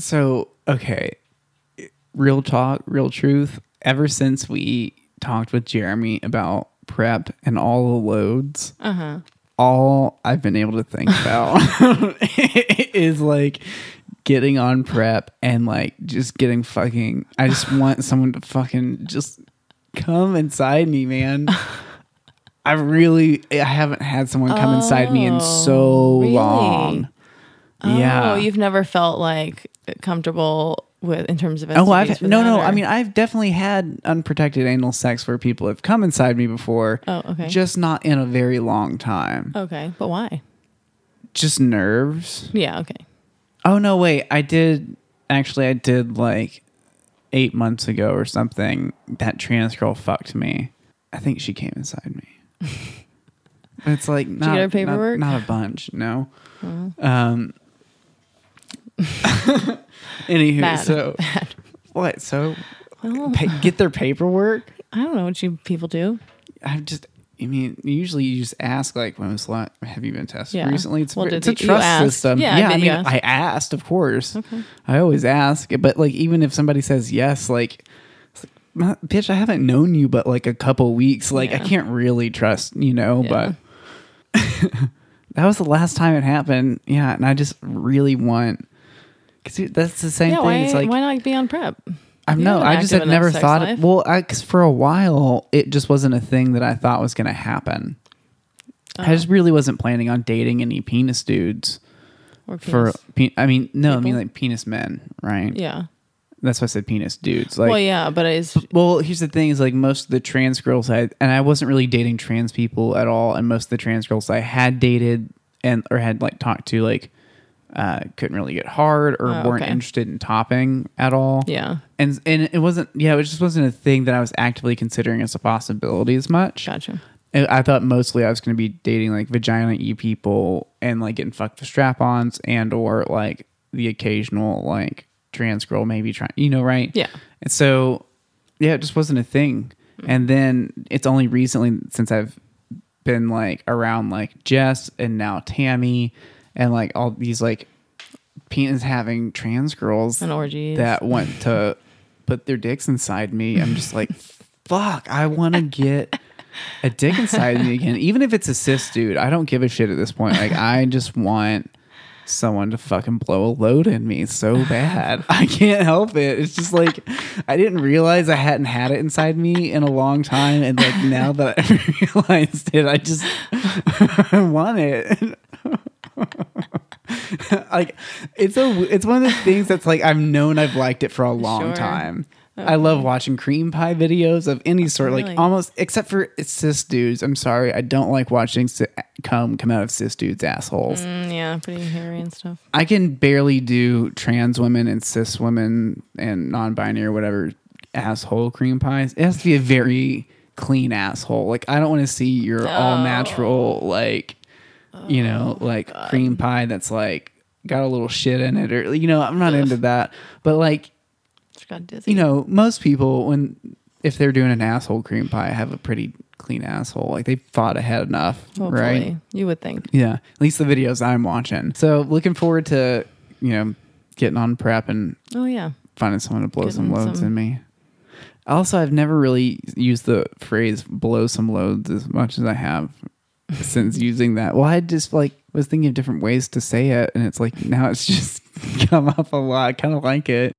So, okay. Real talk, real truth. Ever since we talked with Jeremy about prep and all the loads, Uh-huh. all I've been able to think about is like getting on prep and like just getting fucking. I just want someone to fucking just come inside me, man. I really, I haven't had someone come inside me in so really? long. Yeah. Oh, you've never felt like comfortable with in terms of Oh, I've no, no. or- I mean, I've definitely had unprotected anal sex where people have come inside me before. Oh, okay. Just not in a very long time. okay, but why? Just nerves. Yeah, okay. Oh no, wait. I did actually. I did like eight months ago or something. That trans girl fucked me. I think she came inside me. it's like not, not- paperwork? Not, a bunch. No. Um. Anywho, Bad. so what? So Well, pa- get their paperwork. I don't know what you people do. I just. I mean, usually you just ask like, "When was the last, have you been tested Yeah. recently?" It's, Well, ve- did it's a you- you trust asked? system. Yeah, I Yeah, I, bet mean, you asked. I asked, of course. I always ask, but like, even if somebody says yes, like, it's like, "Ma- bitch, I haven't known you but like a couple weeks. Like, I Yeah. can't really trust, you know. Yeah. But that was the last time it happened. Yeah, and I just really want because that's the same yeah, thing. why, it's like why not be on prep? I You know. I just had never thought. It, well, because for a while, it just wasn't a thing that I thought was going to happen. I just Oh. really wasn't planning on dating any penis dudes. Or For penis? pe- I mean, no, I mean like penis men, right? yeah. That's why I said penis dudes. Like, well, yeah, but it's well, here's the thing: is like most of the trans girls I and I wasn't really dating trans people at all, and most of the trans girls I had dated and or had like talked to like uh, couldn't really get hard or Oh, weren't okay. interested in topping at all. yeah. and and it wasn't yeah, it just wasn't a thing that I was actively considering as a possibility as much. Gotcha. And I thought mostly I was going to be dating like vagina e people and like getting fucked with strap-ons and or like the occasional like trans girl maybe trying, you know, right? Yeah. And so, yeah, it just wasn't a thing. And then it's only recently since I've been like around like Jess and now Tammy and like all these like penis having trans girls And orgies. that want to put their dicks inside me. I'm just like, fuck, I want to get a dick inside me again. Even if it's a cis dude, I don't give a shit at this point. Like, I just want someone to fucking blow a load in me so bad. I can't help it. It's just like I didn't realize I hadn't had it inside me in a long time, and like now that I realized it, I just I want it. like it's a it's one of the things that's like I've known I've liked it for a long Sure. time. I love watching cream pie videos of any sort, Really? like almost except for cis dudes. I'm sorry, I don't like watching si- cum come out of cis dudes' assholes. Mm, yeah, pretty hairy and stuff. I can barely do trans women and cis women and non-binary or whatever asshole cream pies. It has to be a very clean asshole. Like I don't want to see your all natural like you know oh, like cream pie that's like got a little shit in it or you know I'm not into that. But like you know most people when if they're doing an asshole cream pie have a pretty clean asshole. Like they thought ahead enough, Hopefully, right? you would think. Yeah, at least the videos I'm watching. So looking forward to you know getting on prep and Oh yeah. finding someone to blow some loads some- in me. Also, I've never really used the phrase "blow some loads" as much as I have since using that. Well, I just like was thinking of different ways to say it, and it's like now it's just come up a lot. I kind of like it.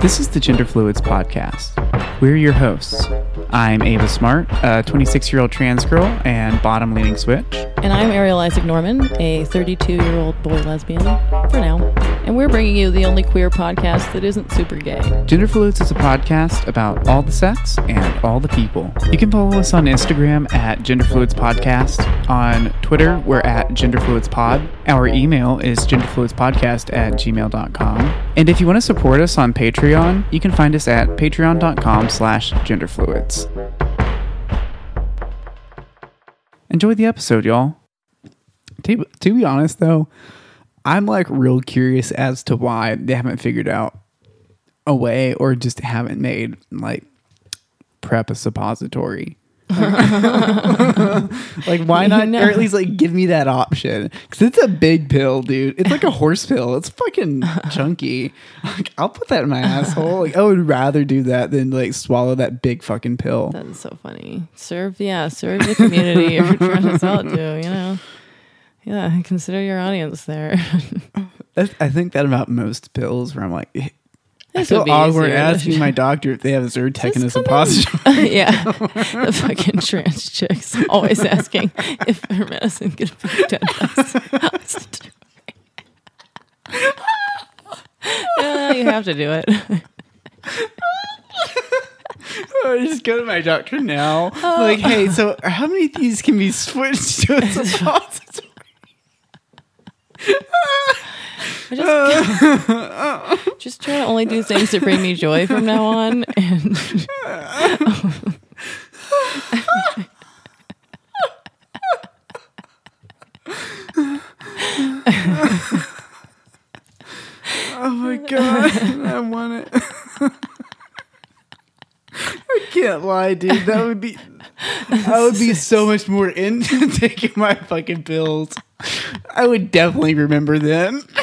This is the Gender Fluids Podcast. We're your hosts. I'm Ava Smart, a 26 year old trans girl and bottom leaning switch. And I'm Ariel Isaac Norman, a 32 year old boy lesbian, for now. And we're bringing you the only queer podcast that isn't super gay. Gender Fluids is a podcast about all the sex and all the people. You can follow us on Instagram at Gender Fluids Podcast. On Twitter, we're at Gender Fluids Pod. Our email is genderfluidspodcast at gmail.com. And if you want to support us on Patreon, you can find us at patreon.com slash genderfluids. Enjoy the episode, y'all. To be honest, though, I'm like real curious as to why they haven't figured out a way or just haven't made like prep a suppository. like why not No. or at least like give me that option because it's a big pill dude it's like a horse pill it's fucking chunky like i'll put that in my asshole like i would rather do that than like swallow that big fucking pill That's so funny. Serve, yeah, serve the community you're trying to sell it to. You know, yeah. Consider your audience there. I think that about most pills where i'm like i This feel awkward easier. asking my doctor if they have a zyrtec in a suppository yeah, the fucking trans chicks always asking if her medicine could be done yeah, you have to do it. I oh, just go to my doctor now. Oh. Like, hey, so how many of these can be switched to a suppository? I just, just try to only do things that bring me joy from now on. And Oh my god, I want it. I can't lie, dude. That would be. I would be so much more into taking my fucking pills. I would definitely remember them.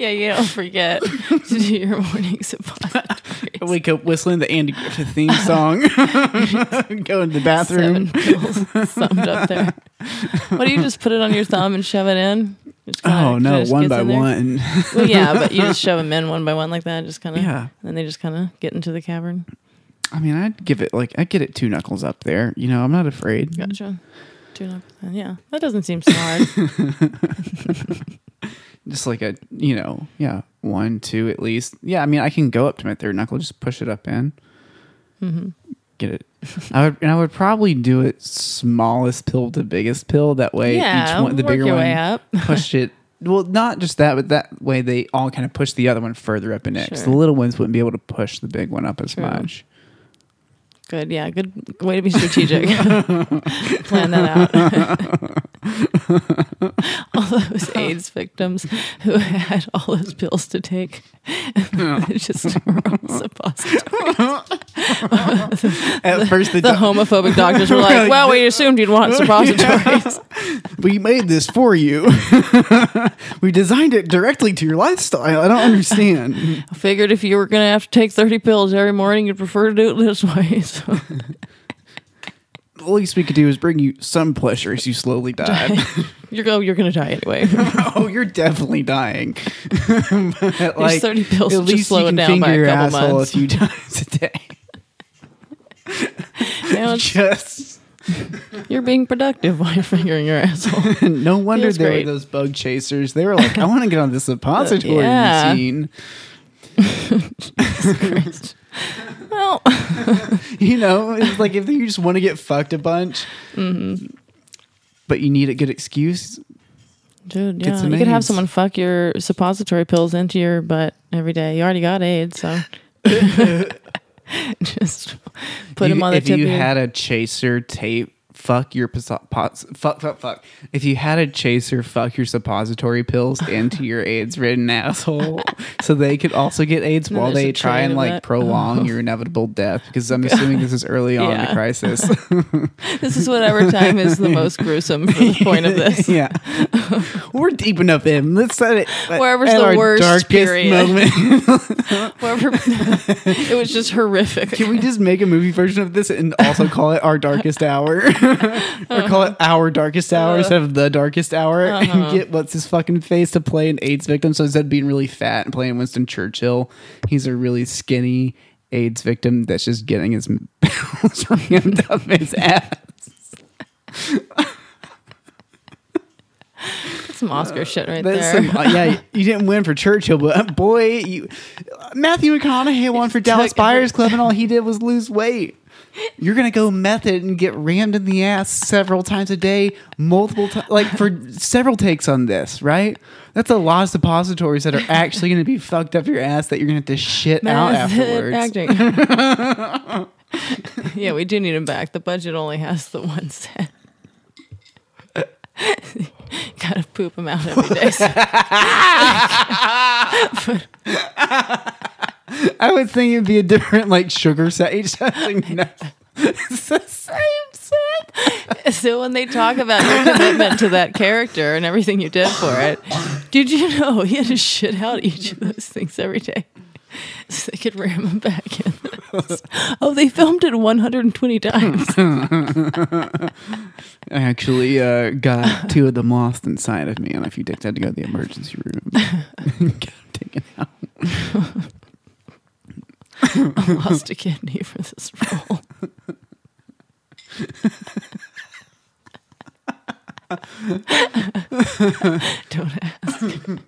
yeah, you don't forget to do your morning suppositories. I wake up whistling the Andy Griffith theme song. Go into the bathroom. Seven pills summed up there. What do you just put it on your thumb and shove it in? Oh no, one by one. Well, yeah, but you just shove them in one by one like that, just kind of. Yeah. And then they just kind of get into the cavern. I mean, I'd give it like I'd get it two knuckles up there. You know, I'm not afraid. Gotcha. Two and a- Yeah, that doesn't seem so hard. Just like a, you know, yeah, one, two at least. Yeah, I mean, I can go up to my third knuckle, just push it up in, Mm-hmm. get it. I would, and I would probably do it smallest pill to biggest pill. That way, yeah, each one, the work bigger your one, way up. pushed it. Well, not just that, but that way they all kind of push the other one further up and next. Sure. The little ones wouldn't be able to push the big one up as True. much. Good, yeah, good way to be strategic. Plan that out. all those AIDS victims who had all those pills to take, just were all suppositories. At first, the, The doc- homophobic doctors were like, "Well, we assumed you'd want suppositories." we made this for you. we designed it directly to your lifestyle. I don't understand. I figured if you were going to have to take thirty pills every morning, you'd prefer to do it this way. So. The least we could do is bring you some pleasure as you slowly die. You're go. You're gonna die anyway. oh, you're definitely dying. But, There's 30 pills At to least slow you can down by a your couple asshole months. a few times a day. Now Just you're being productive while you're fingering your asshole. no wonder Feels there great. were those bug chasers. They were like, I want to get on this suppository Yeah. routine. Well, You know, it's like if you just want to get fucked a bunch, Mm-hmm. but you need a good excuse. dude, yeah, you could have someone fuck your suppository pills into your butt every day. You already got AIDS, so just put You- them on the if tip. you of had a chaser tape fuck your poso- pots, fuck fuck fuck if you had a chaser fuck your suppository pills into your aids ridden asshole so they could also get aids No, while there's they a try train and of like that. prolong oh. your inevitable death because i'm assuming this is early on in the Yeah. crisis this is whatever time is the most gruesome for the point of this. yeah we're deep enough in let's set it at- Wherever's at the our worst darkest period. moment Wherever it was just horrific. Can we just make a movie version of this and also call it Our Darkest Hour? or call it Our Darkest Hour instead of The Darkest Hour? Uh-huh. And get what's his fucking face to play an AIDS victim. So instead of being really fat and playing Winston Churchill, he's a really skinny AIDS victim that's just getting his pills rammed up his ass. Some Oscar shit right there. some, uh, yeah, you didn't win for Churchill, but uh, boy, you Matthew McConaughey won for Dallas Buyers Club, and all he did was lose weight. You're gonna go method and get rammed in the ass several times a day, multiple times, like for several takes on this, right? That's a lot of suppositories that are actually gonna be fucked up your ass that you're gonna have to shit out afterwards. acting. yeah, we do need him back. The budget only has the one set. gotta poop them out every day. So- I would think it'd be a different like sugar set. Each like, no. it's the same set. So when they talk about your commitment to that character and everything you did for it, did you know he had to shit out each of those things every day? So they could ram them back in. oh, they filmed it 120 times. I actually uh, got two of them lost inside of me, and a few dicks had to go to the emergency room. Them taken out. I lost a kidney for this role. Don't ask.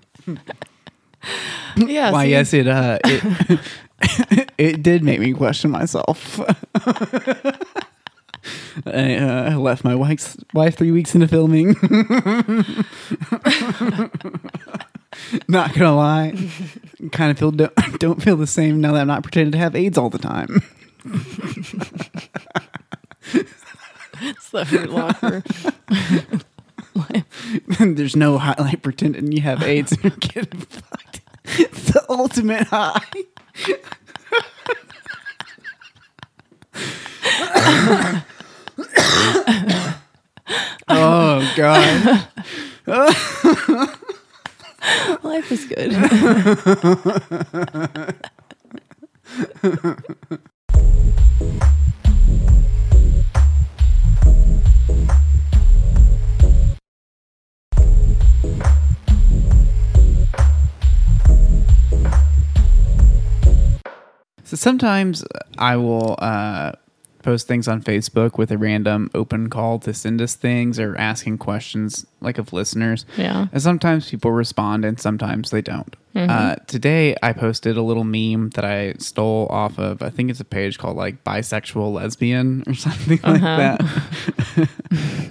yeah. Why, see? yes, it uh, it it did make me question myself. I uh, left my wife's wife three weeks into filming. not gonna lie, kind of feel don't, don't feel the same now that I'm not pretending to have AIDS all the time. Hurt locker. There's no highlight pretending you have AIDS and you're getting the ultimate high. oh god. Life is good. So sometimes I will uh, post things on Facebook with a random open call to send us things or asking questions like of listeners. Yeah. And sometimes people respond and sometimes they don't. Uh, today I posted a little meme that I stole off of, I think it's a page called like bisexual lesbian or something like that.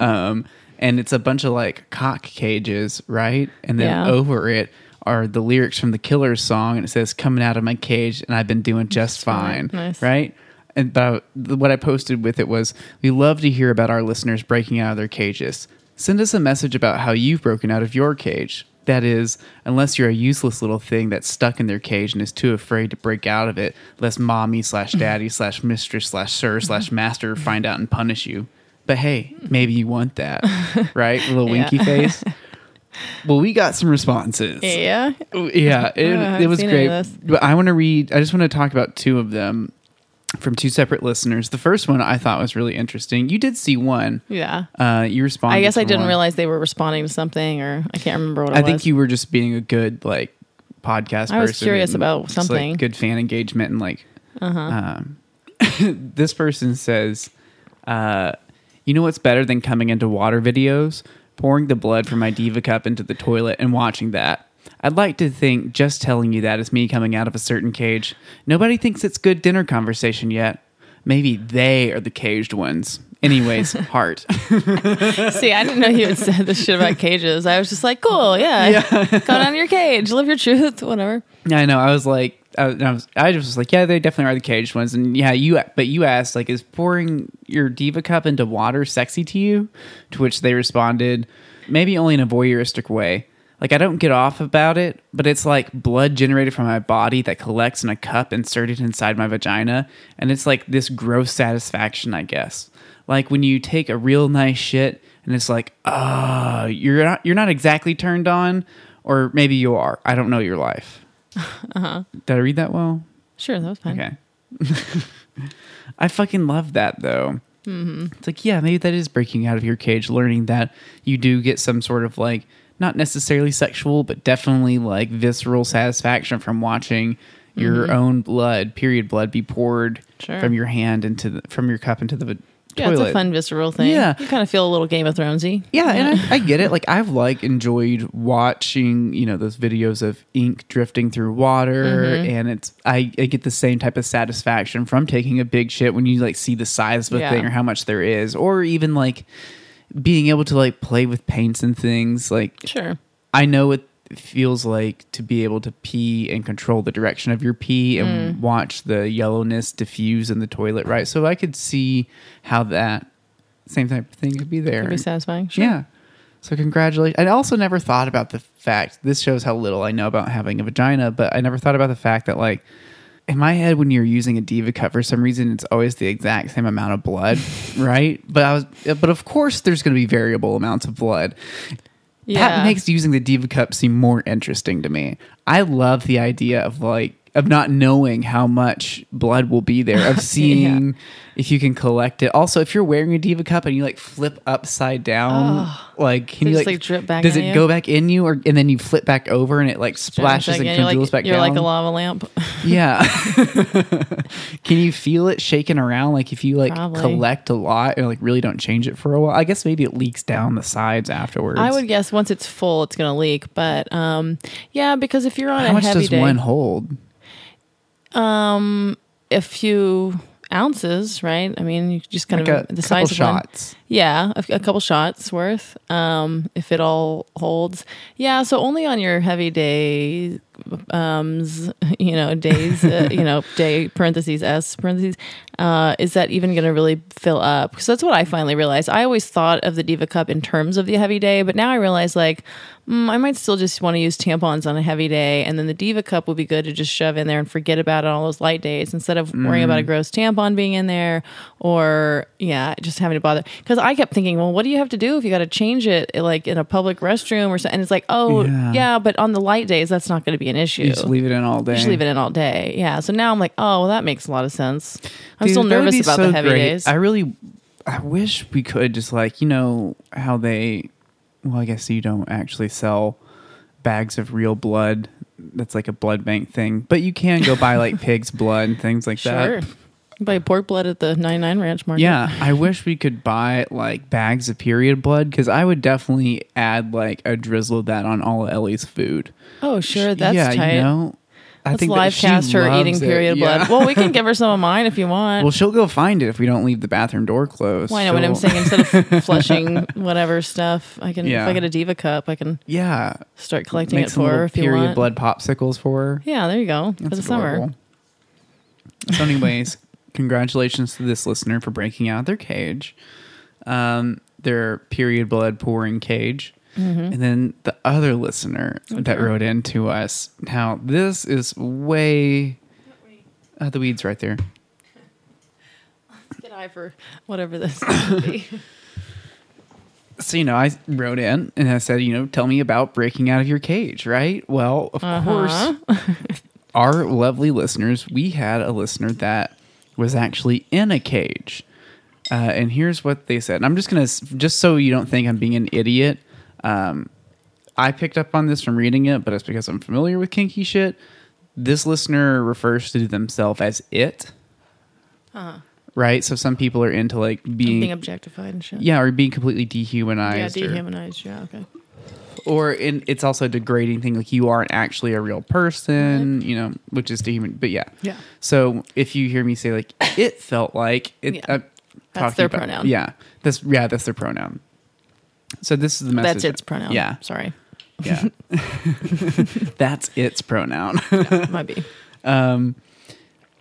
um, and it's a bunch of like cock cages, right? And then Yeah. over it are the lyrics from the Killers song, and it says "Coming out of my cage, and I've been doing just fine." Nice. Right? And but the- what I posted with it was, "We love to hear about our listeners breaking out of their cages. Send us a message about how you've broken out of your cage." That is, unless you're a useless little thing that's stuck in their cage and is too afraid to break out of it, lest mommy slash daddy slash mistress slash sir slash master find out and punish you. But hey, maybe you want that, right? A little winky face. Well, we got some responses. Yeah. Yeah, it, I it was great. But I want to read. I just want to talk about two of them from two separate listeners. The first one I thought was really interesting. You did see one. Yeah. Uh, you responded. I guess I didn't one. realize they were responding to something, or I can't remember what it I was. think you were just being a good like podcast. I was person curious about like, something. Uh-huh. good fan engagement and like. Um, this person says, uh, "You know what's better than coming into water videos? Pouring the blood from my diva cup into the toilet and watching that." I'd like to think just telling you that is me coming out of a certain cage. Nobody thinks it's good dinner conversation yet. Maybe they are the caged ones. Anyways, heart. See, I didn't know you had said this shit about cages. I was just like, cool, yeah. Go down to your cage, live your truth, whatever. Yeah, I know. I was like, I was, I just was like, yeah, they definitely are the caged ones. And yeah, you, but you asked, like, is pouring your diva cup into water sexy to you? To which they responded, maybe only in a voyeuristic way. Like, I don't get off about it, but it's like blood generated from my body that collects in a cup inserted inside my vagina. And it's like this gross satisfaction, I guess. Like when you take a real nice shit and it's like, oh, you're not, you're not exactly turned on, or maybe you are. I don't know your life. Did I read that well? Sure, that was fine. Okay. I fucking love that though. Mm-hmm. It's like, yeah, maybe that is breaking out of your cage, learning that you do get some sort of like, not necessarily sexual, but definitely like visceral satisfaction from watching your own blood, period blood, be poured Sure. from your hand into the, from your cup into the Yeah, toilet. it's a fun visceral thing. Yeah. You kind of feel a little Game of Thronesy. Yeah, and I, I get it. Like I've like enjoyed watching, you know, those videos of ink drifting through water, mm-hmm. and it's I, I get the same type of satisfaction from taking a big shit when you like see the size of a Yeah. thing or how much there is, or even like being able to like play with paints and things. Like Sure. I know what it feels like to be able to pee and control the direction of your pee and Mm. watch the yellowness diffuse in the toilet, right? So I could see how that same type of thing could be there. Could be satisfying. Sure. Yeah. So congratulations. I also never thought about the fact this shows how little I know about having a vagina, but I never thought about the fact that like in my head when you're using a diva cup for some reason it's always the exact same amount of blood, right? But I was but of course there's going to be variable amounts of blood. Yeah. That makes using the diva cup seem more interesting to me. I love the idea of like of not knowing how much blood will be there, of seeing if you can collect it. Also, if you're wearing a diva cup and you like flip upside down, like can you like, like, drip back Does it you? go back in you, or and then you flip back over and it like splashes and You're congeals like, back you're down? like a lava lamp. Yeah. can you feel it shaking around? Like if you like Probably. collect a lot and like really don't change it for a while, I guess maybe it leaks down the sides afterwards. I would guess once it's full, it's going to leak. But um, yeah, because if you're on How a much heavy does day, one hold? A few ounces, right? I mean, you just kind Like of a the size of one. shots. Yeah, a, a couple shots worth. Um, if it all holds. Yeah, so only on your heavy day, um, you know, days, uh, you know, day parentheses s parentheses, uh, is that even going to really fill up? Because that's what I finally realized. I always thought of the Diva Cup in terms of the heavy day, but now I realize like. Mm, I might still just want to use tampons on a heavy day, and then the Diva Cup would be good to just shove in there and forget about it on all those light days instead of worrying about a gross tampon being in there or yeah, just having to bother. Because I kept thinking, well, what do you have to do if you got to change it like in a public restroom or something? And it's like, oh Yeah. yeah, but on the light days, that's not going to be an issue. You just leave it in all day. Just leave it in all day. Yeah. So now I'm like, oh, well, that makes a lot of sense. I'm Dude, still nervous about so the heavy great. days. I really, I wish we could just like you know how they, well, I guess you don't actually sell bags of real blood. That's like a blood bank thing, but you can go buy like pig's blood and things like sure. that. Buy pork blood at the 99 Ranch Market. Yeah, I wish we could buy like bags of period blood because I would definitely add like a drizzle of that on all of Ellie's food. Oh, sure. That's yeah, tight. you know, I Let's think live cast her eating it. period Yeah. blood. Well, we can give her some of mine if you want. Well, she'll go find it if we don't leave the bathroom door closed. Why not? What I'm saying instead of flushing whatever stuff, I can. Yeah. If I get a diva cup, I can Yeah, start collecting make it for her if period blood popsicles for her. Yeah, there you go for That's the summer. So, anyways, congratulations to this listener for breaking out their cage, um, their period blood pouring cage. Mm-hmm. And then the other listener that wrote in to us. Now, this is way. Uh, the weeds right there. Get eye for whatever this be. So, you know, I wrote in and I said, you know, tell me about breaking out of your cage, right? Well, of Uh-huh. course, our lovely listeners, we had a listener that was actually in a cage. Uh, and here's what they said. And I'm just going to, just so you don't think I'm being an idiot, um, I picked up on this from reading it, but it's because I'm familiar with kinky shit. This listener refers to themselves as it. Right? So some people are into like being, Being objectified and shit. yeah, or being completely Yeah, dehumanized. or- dehumanized. Yeah, okay. Or in, it's also a degrading thing like you aren't actually a real person you know which is dehuman but yeah Yeah. so if you hear me say like it felt like it Yeah. uh, That's talking their about- pronoun. yeah that's yeah that's their pronoun so this is the message That's its pronoun. yeah Sorry. yeah that's its pronoun Might be. um,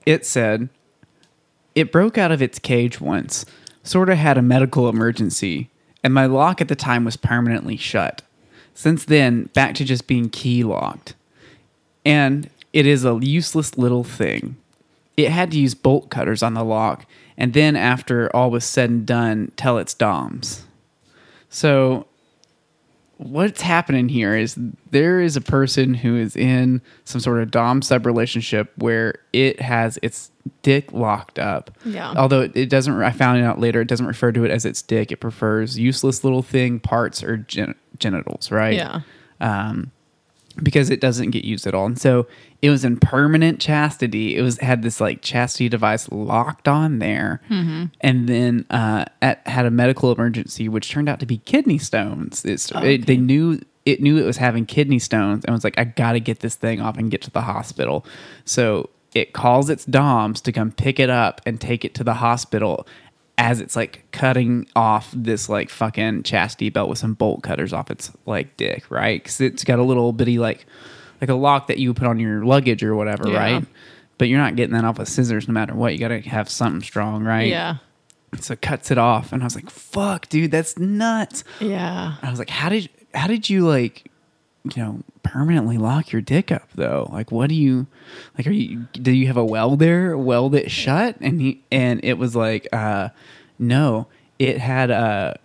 it said it broke out of its cage once sort of had a medical emergency and my lock at the time was permanently shut since then back to just being key locked. And it is a useless little thing. It had to use bolt cutters on the lock and then after all was said and done tell its doms. So what's happening here is there is a person who is in some sort of dom sub relationship where it has its dick locked up. Yeah. Although it, it doesn't, I found out later, it doesn't refer to it as its dick. It prefers useless little thing parts or gen- genitals, right? Yeah. Um, because it doesn't get used at all. And so it was in permanent chastity. It was had this like chastity device locked on there, Mm-hmm. and then uh, at, had a medical emergency, which turned out to be kidney stones. It's, Oh, it, they knew it knew it was having kidney stones, and was like, I got to get this thing off and get to the hospital. So it calls its DOMs to come pick it up and take it to the hospital. As it's like cutting off this like fucking chastity belt with some bolt cutters off its like dick, right? Because it's got a little bitty like like a lock that you put on your luggage or whatever, Yeah. right? But you're not getting that off with scissors no matter what. You got to have something strong, right? Yeah. So it cuts it off, and I was like, "Fuck, dude, that's nuts." Yeah. I was like, "How did how did you like, you know, permanently lock your dick up though? Like, what do you like? Are you do you have a weld there? Weld it shut?" And he and it was like, uh, "No, it had a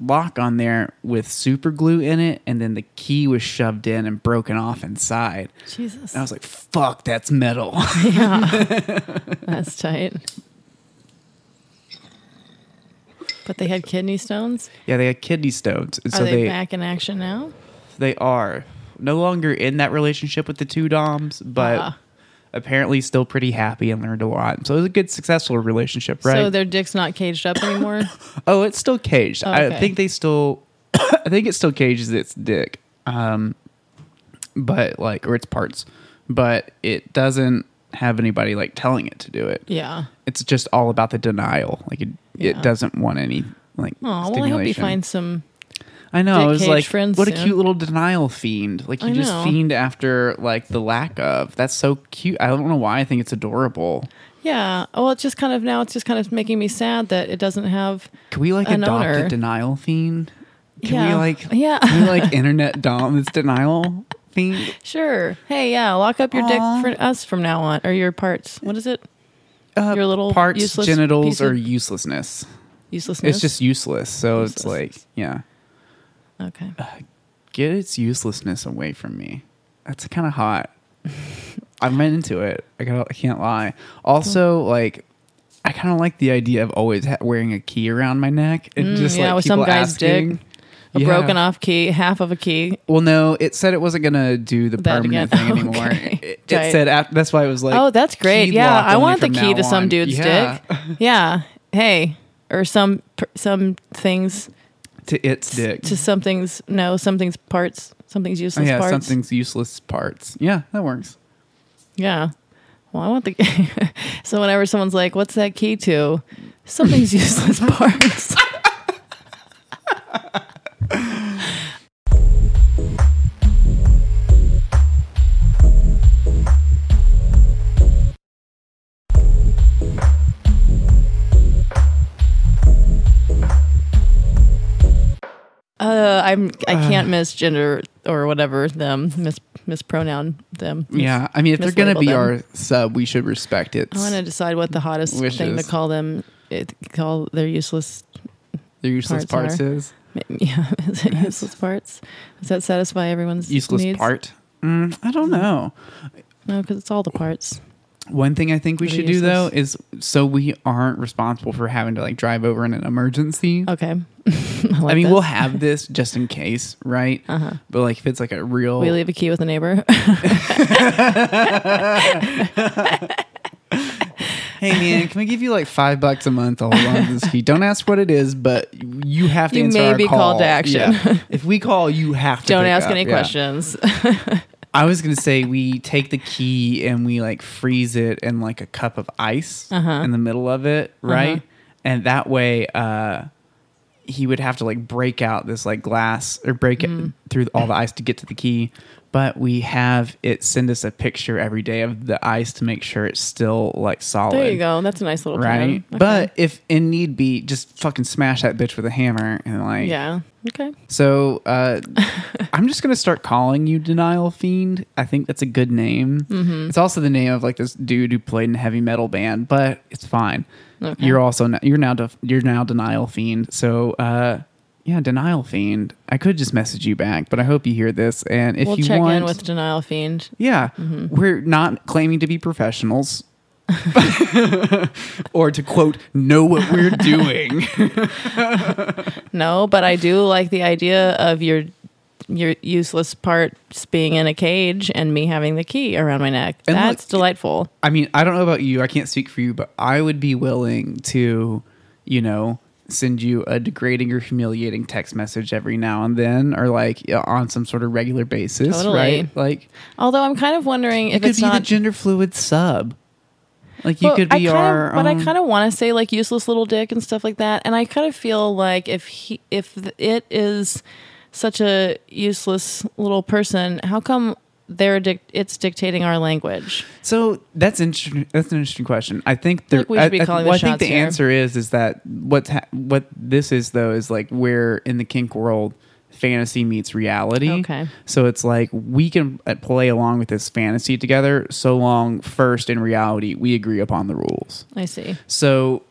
lock on there with super glue in it, and then the key was shoved in and broken off inside." Jesus. And I was like, "Fuck, that's metal." yeah. That's tight. But they had kidney stones. yeah, they had kidney stones, and Are so they, they back in action now? They are no longer in that relationship with the two doms, but Ah. apparently still pretty happy and learned a lot. So it was a good, successful relationship, right? So their dick's not caged up anymore. oh, it's still caged. I think they still, I think it still cages its dick, um, but like or its parts, but it doesn't have anybody like telling it to do it. yeah. It's just all about the denial. Like it, Yeah. it doesn't want any like. Oh well, I hope stimulation. you find some. I know. Dick I was cage like, friends what a soon. cute little denial fiend. Like you I just know. fiend after like the lack of. That's so cute. I don't know why I think it's adorable. Yeah. Well, it's just kind of now. It's just kind of making me sad that it doesn't have. Can we like An adopt owner. a denial fiend? Can yeah. we like Yeah. can we like internet dom this denial fiend? Sure. Hey, yeah. Lock up your Aw. dick for us from now on, or your parts. What is it? Uh, Your little parts, useless genitals, or uselessness. Uselessness. It's just useless. So it's like, yeah, okay. get its uselessness away from me. That's kind of hot. I'm into it. I, gotta, I can't lie. Also, like, I kind of like the idea of always ha- wearing a key around my neck and Mm, just yeah, like with some guy's asking. dick. A Yeah. broken off key, half of a key. Well, no, it said it wasn't gonna do the That permanent again. thing anymore. Okay. It, it Tight. said after, that's why it was like. oh, that's great. Yeah, I want the key to some dude's Yeah. dick. Yeah. Hey, or some some things to its dick. to something's no something's parts, something's useless yeah, parts. something's useless parts. Yeah, that works. Yeah. Well, I want the. so whenever someone's like, "What's that key to?" Something's useless parts. I'm. I can't misgender or whatever them mis mispronoun them. Yeah, I mean, if they're gonna be them. our sub, we should respect it. I want to decide what the hottest thing to call them. It, call their useless. Their useless parts parts, is Yeah, is it useless parts? Does that satisfy everyone's useless needs? part. Mm, I don't know. No, because it's all the parts. One thing I think we should do though is so we aren't responsible for having to like drive over in an emergency. Okay. I, like I mean, this. we'll have this just in case, right? Uh-huh. But like if it's like a real We leave a key with a neighbor. Hey man, can we give you like five bucks a month to hold on to this key? Don't ask what it is, but you have to You answer may be call. called to action. Yeah. If we call, you have to. Don't ask up. any Yeah. questions. I was gonna say we take the key and we like freeze it in like a cup of ice Uh-huh. in the middle of it, right? Uh-huh. And that way, uh, he would have to like break out this like glass or break Mm. it through all the ice to get to the key. But we have it send us a picture every day of the ice to make sure it's still like solid. there you go. That's a nice little. Right, Okay. but if in need be, just fucking smash that bitch with a hammer and like yeah. Okay. so uh, I'm just gonna start calling you Denial Fiend. I think that's a good name. Mm-hmm. It's also the name of like this dude who played in a heavy metal band, but it's fine. Okay. You're also n- you're now def- you're now Denial Fiend. So uh, yeah, Denial Fiend. I could just message you back, but I hope you hear this. And if we'll you check want, in with Denial Fiend. yeah, Mm-hmm. we're not claiming to be professionals. or to quote, know what we're doing. No, but I do like the idea of your your useless parts being in a cage and me having the key around my neck. And look, That's delightful. I mean, I don't know about you. I can't speak for you, but I would be willing to, you know, send you a degrading or humiliating text message every now and then, or like on some sort of regular basis, Totally. right? Like, Although I'm kind of wondering if could it's be not the gender fluid sub. Like, you Well, could be kind of- our. but I kind of want to say like useless little dick and stuff like that, and I kind of feel like if he if it is such a useless little person, how come they're dic- it's dictating our language. So that's interesting. That's an interesting question. I think there. like we should be I, I- calling well, the I think the here. answer is is that what's ha- what this is though is like where in the kink world fantasy meets reality. Okay. So it's like we can uh, play along with this fantasy together so long first in reality we agree upon the rules. I see. So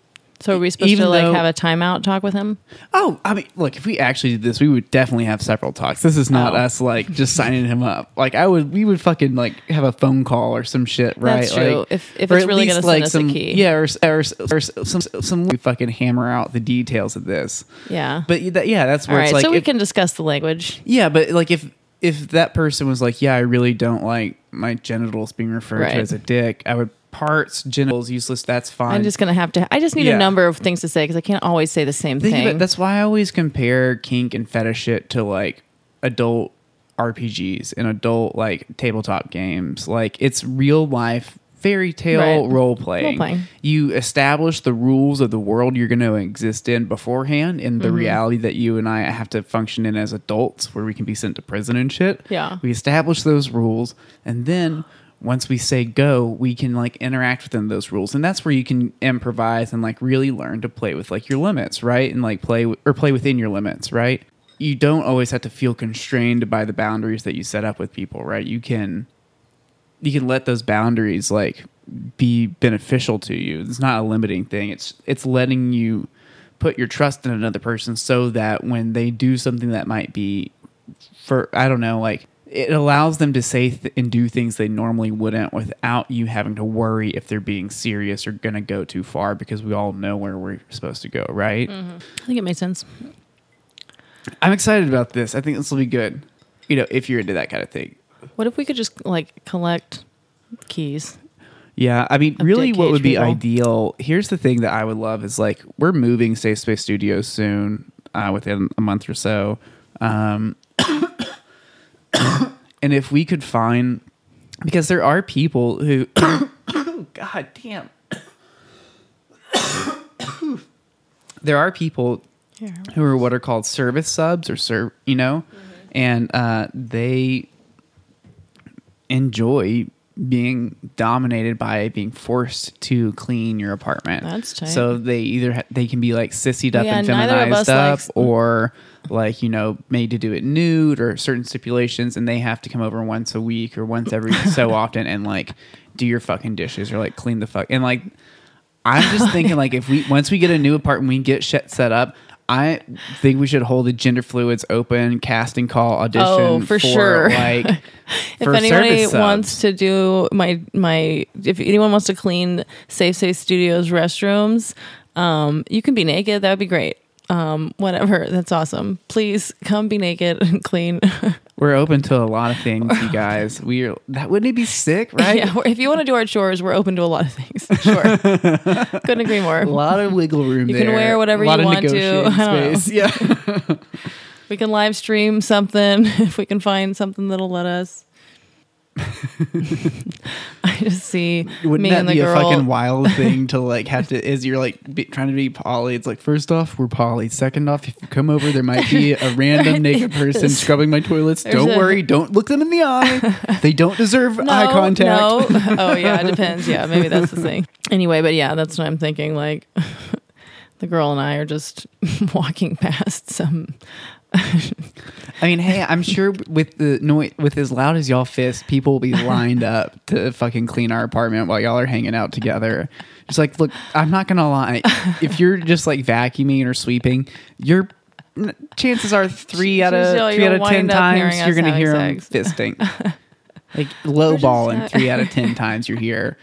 So are we supposed Even to like though- have a timeout talk with him? Oh, I mean, look, if we actually did this, we would definitely have several talks. This is not Oh. us like just signing him up. Like I would, we would fucking like have a phone call or some shit, right? That's true. Like, If- if or it's at really least, gonna send us a some, key. yeah, or, or, or some some we fucking hammer out the details of this. Yeah. But that, yeah, that's All where right. it's like, so we if- can discuss the language. yeah, but like if if that person was like, yeah, I really don't like my genitals being referred Right. to as a dick, I would parts genitals useless. That's fine. I'm just gonna have to. I just need Yeah. a number of things to say because I can't always say the same Think thing. it, that's why I always compare kink and fetish shit to like adult RPGs and adult like tabletop games. Like it's real life fairy tale Right. role playing. Role-playing. You establish the rules of the world you're going to exist in beforehand in Mm-hmm. the reality that you and I have to function in as adults where we can be sent to prison and shit. Yeah. We establish those rules and then once we say go, we can like interact within those rules. And that's where you can improvise and like really learn to play with like your limits, right? And like play w- or play within your limits, right? You don't always have to feel constrained by the boundaries that you set up with people, right? You can you can let those boundaries like be beneficial to you. It's not a limiting thing. It's it's letting you put your trust in another person so that when they do something that might be for I don't know, like it allows them to say th- and do things they normally wouldn't without you having to worry if they're being serious or going to go too far because we all know where we're supposed to go, right? I think it makes sense. I'm excited about this. I think this will be good. You know, if you're into that kind of thing. What if we could just like collect keys? Yeah, I mean, really, what would be people. ideal? Here's the thing that I would love is like we're moving Safe Space Studios soon, uh, within a month or so, um, and if we could find, because there are people who, God damn, there are people who are what are called service subs or serve, you know, and uh, they enjoy being dominated by being forced to clean your apartment. That's tight. So they either ha- they can be like sissied up Yeah, and neither of us feminized up, likes- or like you know made to do it nude or certain stipulations, and they have to come over once a week or once every so often and like do your fucking dishes or like clean the fuck and like. I'm just thinking like if we once we get a new apartment, we get shit set up. I think we should hold a gender fluids open casting call audition. Oh, for sure. Like, If for anybody service subs. wants to do my my, if anyone wants to clean Safe Safe Studios restrooms, um, you can be naked. That would be great. Um, whatever, that's awesome. Please come be naked and clean. we're open to a lot of things, you guys. We're that wouldn't it be sick, right? yeah, if you want to do our chores, we're open to a lot of things. Sure, couldn't agree more. A lot of wiggle room. You can wear whatever you want to. negotiating I don't know. space. Yeah. We can live stream something if we can find something that'll let us. I just see Wouldn't me that and the be girl. a fucking wild thing to like have to? Is you're like be, trying to be poly? It's like first off, we're poly. Second off, if you come over, there might be a random naked person scrubbing my toilets. there's Don't a- worry, don't look them in the eye. They don't deserve no, eye contact. No. Oh yeah, it depends. Yeah, maybe that's the thing. Anyway, but yeah, that's what I'm thinking. Like the girl and I are just walking past some. I mean, hey, I'm sure with the noise, with as loud as y'all fist, people will be lined up to fucking clean our apartment while y'all are hanging out together. Just like, look, I'm not gonna lie. If you're just like vacuuming or sweeping, your chances are three out of three out of ten wind up hearing times you're gonna hear them fisting. Like low balling three out of ten times you're here.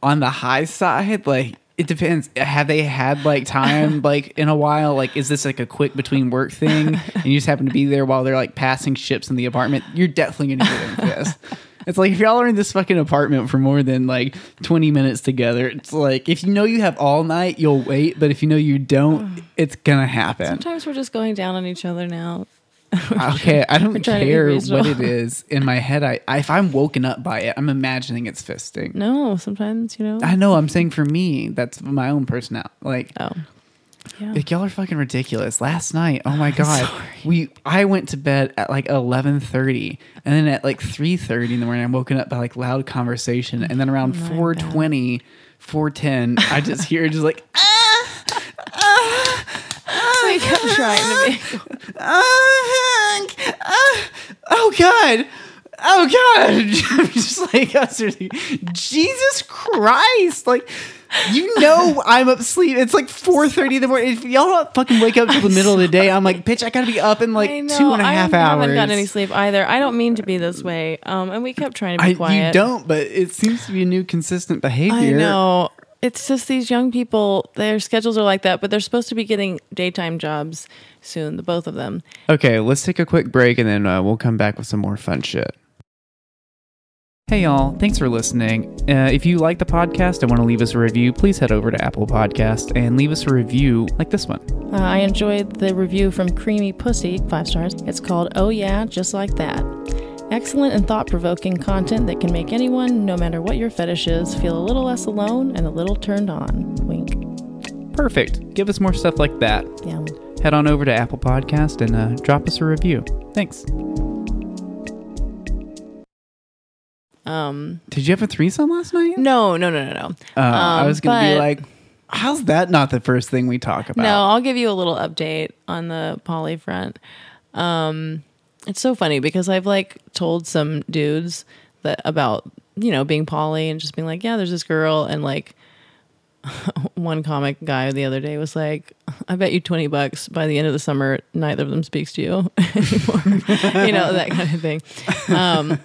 On the high side, like it depends. Have they had like time like in a while? Like is this like a quick between work thing and you just happen to be there while they're like passing ships in the apartment? You're definitely gonna get them fist. It's like if y'all are in this fucking apartment for more than like 20 minutes together, it's like if you know you have all night, you'll wait. But if you know you don't, it's gonna happen. Sometimes we're just going down on each other now. Okay, I don't We're trying to be care what it is. In my head, I, I if I'm woken up by it, I'm imagining it's fisting. No, sometimes you know. I know. I'm saying for me, that's my own personality. Like, oh, Yeah. Like, y'all are fucking ridiculous. Last night, oh my god, we I went to bed at like eleven thirty, and then at like three thirty in the morning, I'm woken up by like loud conversation, and then around oh My four bad. twenty, four ten, I just hear just like. Ah, ah. We kept trying to make "Ah, ah, oh god. Oh god. I'm just like seriously, jesus christ. Like you know i'm up sleep it's like 4.30 in the morning. If y'all don't fucking wake up till the middle of the day i'm like bitch i gotta be up in like know, two and a half I hours. I haven't gotten any sleep either. I don't mean to be this way. Um, and we kept trying to be I, quiet. you don't but it seems to be a new consistent behavior. I know. It's just these young people, their schedules are like that, but they're supposed to be getting daytime jobs soon, the both of them. Okay, let's take a quick break and then uh, we'll come back with some more fun shit. Hey, y'all. Thanks for listening. Uh, if you like the podcast and want to leave us a review, please head over to Apple Podcast and leave us a review like this one. Uh, I enjoyed the review from Creamy Pussy, five stars. It's called Oh Yeah, Just Like That. Excellent and thought provoking content that can make anyone, no matter what your fetish is, feel a little less alone and a little turned on. Wink. Perfect. Give us more stuff like that. Yeah. Head on over to Apple Podcast and uh, drop us a review. Thanks. Um, Did you have a threesome last night? no, no, no, no, no. Uh, I Um, was going to be but- like, how's that not the first thing we talk about? No, I'll give you a little update on the poly front. Um, it's so funny because I've like told some dudes that about you know being poly and just being like, yeah, there's this girl, and like one comic guy the other day was like, I bet you twenty bucks by the end of the summer, neither of them speaks to you anymore. you know that kind of thing. Um,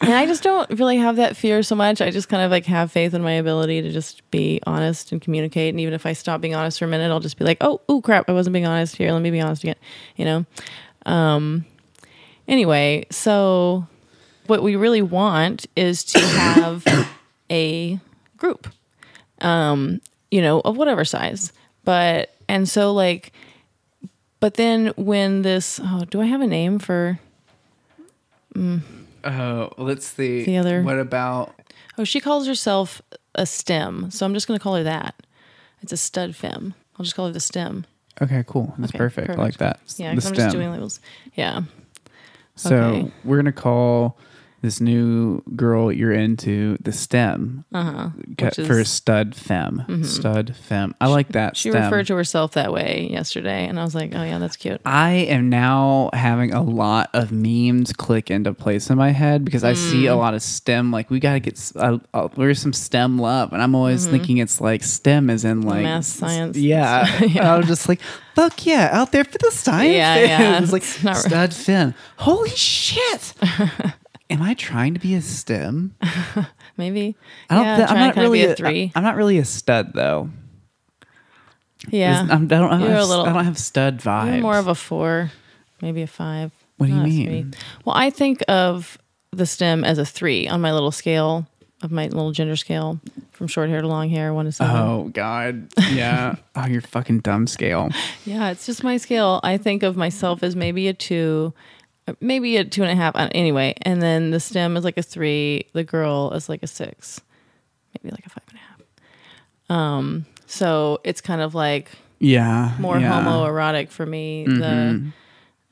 and I just don't really have that fear so much. I just kind of like have faith in my ability to just be honest and communicate. And even if I stop being honest for a minute, I'll just be like, oh, oh crap, I wasn't being honest here. Let me be honest again. You know. Um. Anyway, so what we really want is to have a group, um, you know, of whatever size. But and so like, but then when this, oh, do I have a name for? Oh, let's see. The other- What about Oh, she calls herself a STEM, so I'm just going to call her that. It's a stud fem. I'll just call her the STEM. Okay, cool. That's Okay, perfect. I like that. Yeah, the 'cause I'm just doing labels. Yeah. So okay. we're gonna call this new girl you're into the STEM Uh huh. Cut for stud femme. Stud fem. I like that. She STEM. referred to herself that way yesterday, and I was like, oh yeah, that's cute. I am now having a lot of memes click into place in my head because I see Mm. a lot of STEM. Like we gotta get uh, uh, where's some STEM love, and I'm always thinking it's like STEM is in like Mm-hmm. Math, science. Yeah, Yeah. I was just like, fuck yeah, out there for the science. Yeah, yeah, it's like it's right. stud femme. Holy shit. Am I trying to be a STEM? Maybe. I don't. yeah, thi- I'm not really a a three. I'm not really a stud though. yeah. I'm, I don't. I don't, a have, little- I don't have stud vibes. You're more of a four, maybe a five. What do you mean? Well, I think of the stem as a three on my little scale of my little gender scale from short hair to long hair, one to seven. Oh God, yeah. oh, you're fucking dumb scale. Yeah, it's just my scale. I think of myself as maybe a two, maybe a two and a half. uh, Anyway, and then the stem is like a three. The girl is like a six, maybe like a five and a half. Um, so it's kind of like Yeah, more yeah. homoerotic for me. The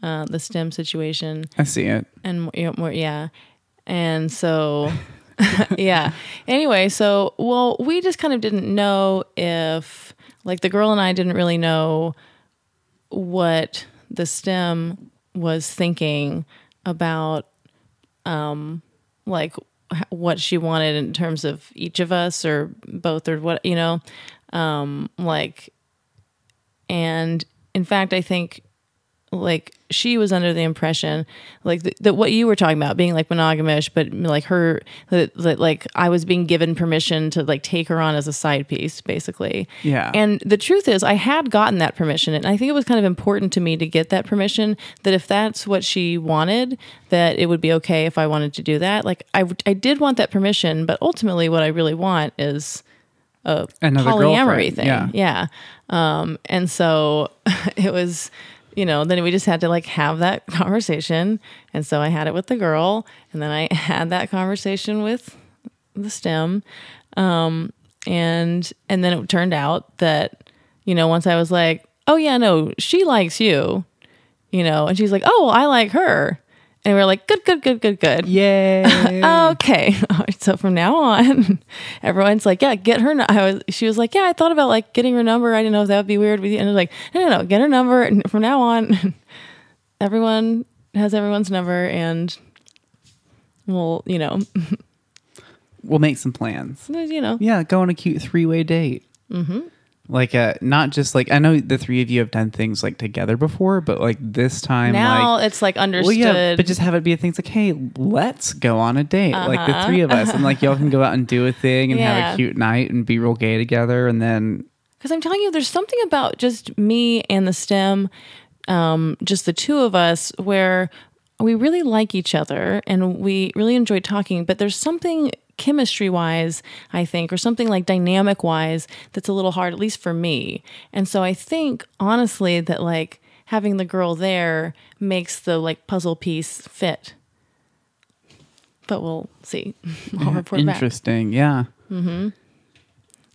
uh, the stem situation I see it. and you know, more yeah and so yeah anyway so well we just kind of didn't know if like the girl and i didn't really know what the stem was thinking about um like what she wanted in terms of each of us or both or what you know um like and in fact i think like she was under the impression like th- that what you were talking about being like monogamish but like her that, that like i was being given permission to like take her on as a side piece basically. Yeah. and the truth is i had gotten that permission and i think it was kind of important to me to get that permission that if that's what she wanted that it would be okay if i wanted to do that. Like i, I did want that permission but ultimately what i really want is a Another polyamory girlfriend, thing. Yeah. yeah. Um and so it was you know then we just had to like have that conversation. And so i had it with the girl and then i had that conversation with the stem. Um and and then it turned out that you know once i was like oh yeah, no, she likes you, you know, and she's like, oh, well, I like her, and we're like, good, good, good, good, good. Yay. Okay, so from now on, everyone's like, yeah, get her. I was, she was like, yeah, I thought about like getting her number. I didn't know if that would be weird with you. And I was like, no, no, no, get her number. And from now on, everyone has everyone's number, and we'll, you know, we'll make some plans. you know, Yeah, go on a cute three way date. Mm-hmm. Like, uh, not just like I know the three of you have done things like together before, but like this time, now like, it's like understood. well, yeah, but just have it be a thing. It's like, hey, let's go on a date, like the Uh-huh. three of us, and like y'all can go out and do a thing and have a cute night and be real gay together, and then Because I'm telling you, there's something about just me and the STEM, um, just the two of us, where we really like each other and we really enjoy talking. But there's something chemistry wise, I think, or something like dynamic wise that's a little hard, at least for me. And so I think, honestly, that like having the girl there makes the like puzzle piece fit. But we'll see. I'll report back. interesting, yeah. Mhm.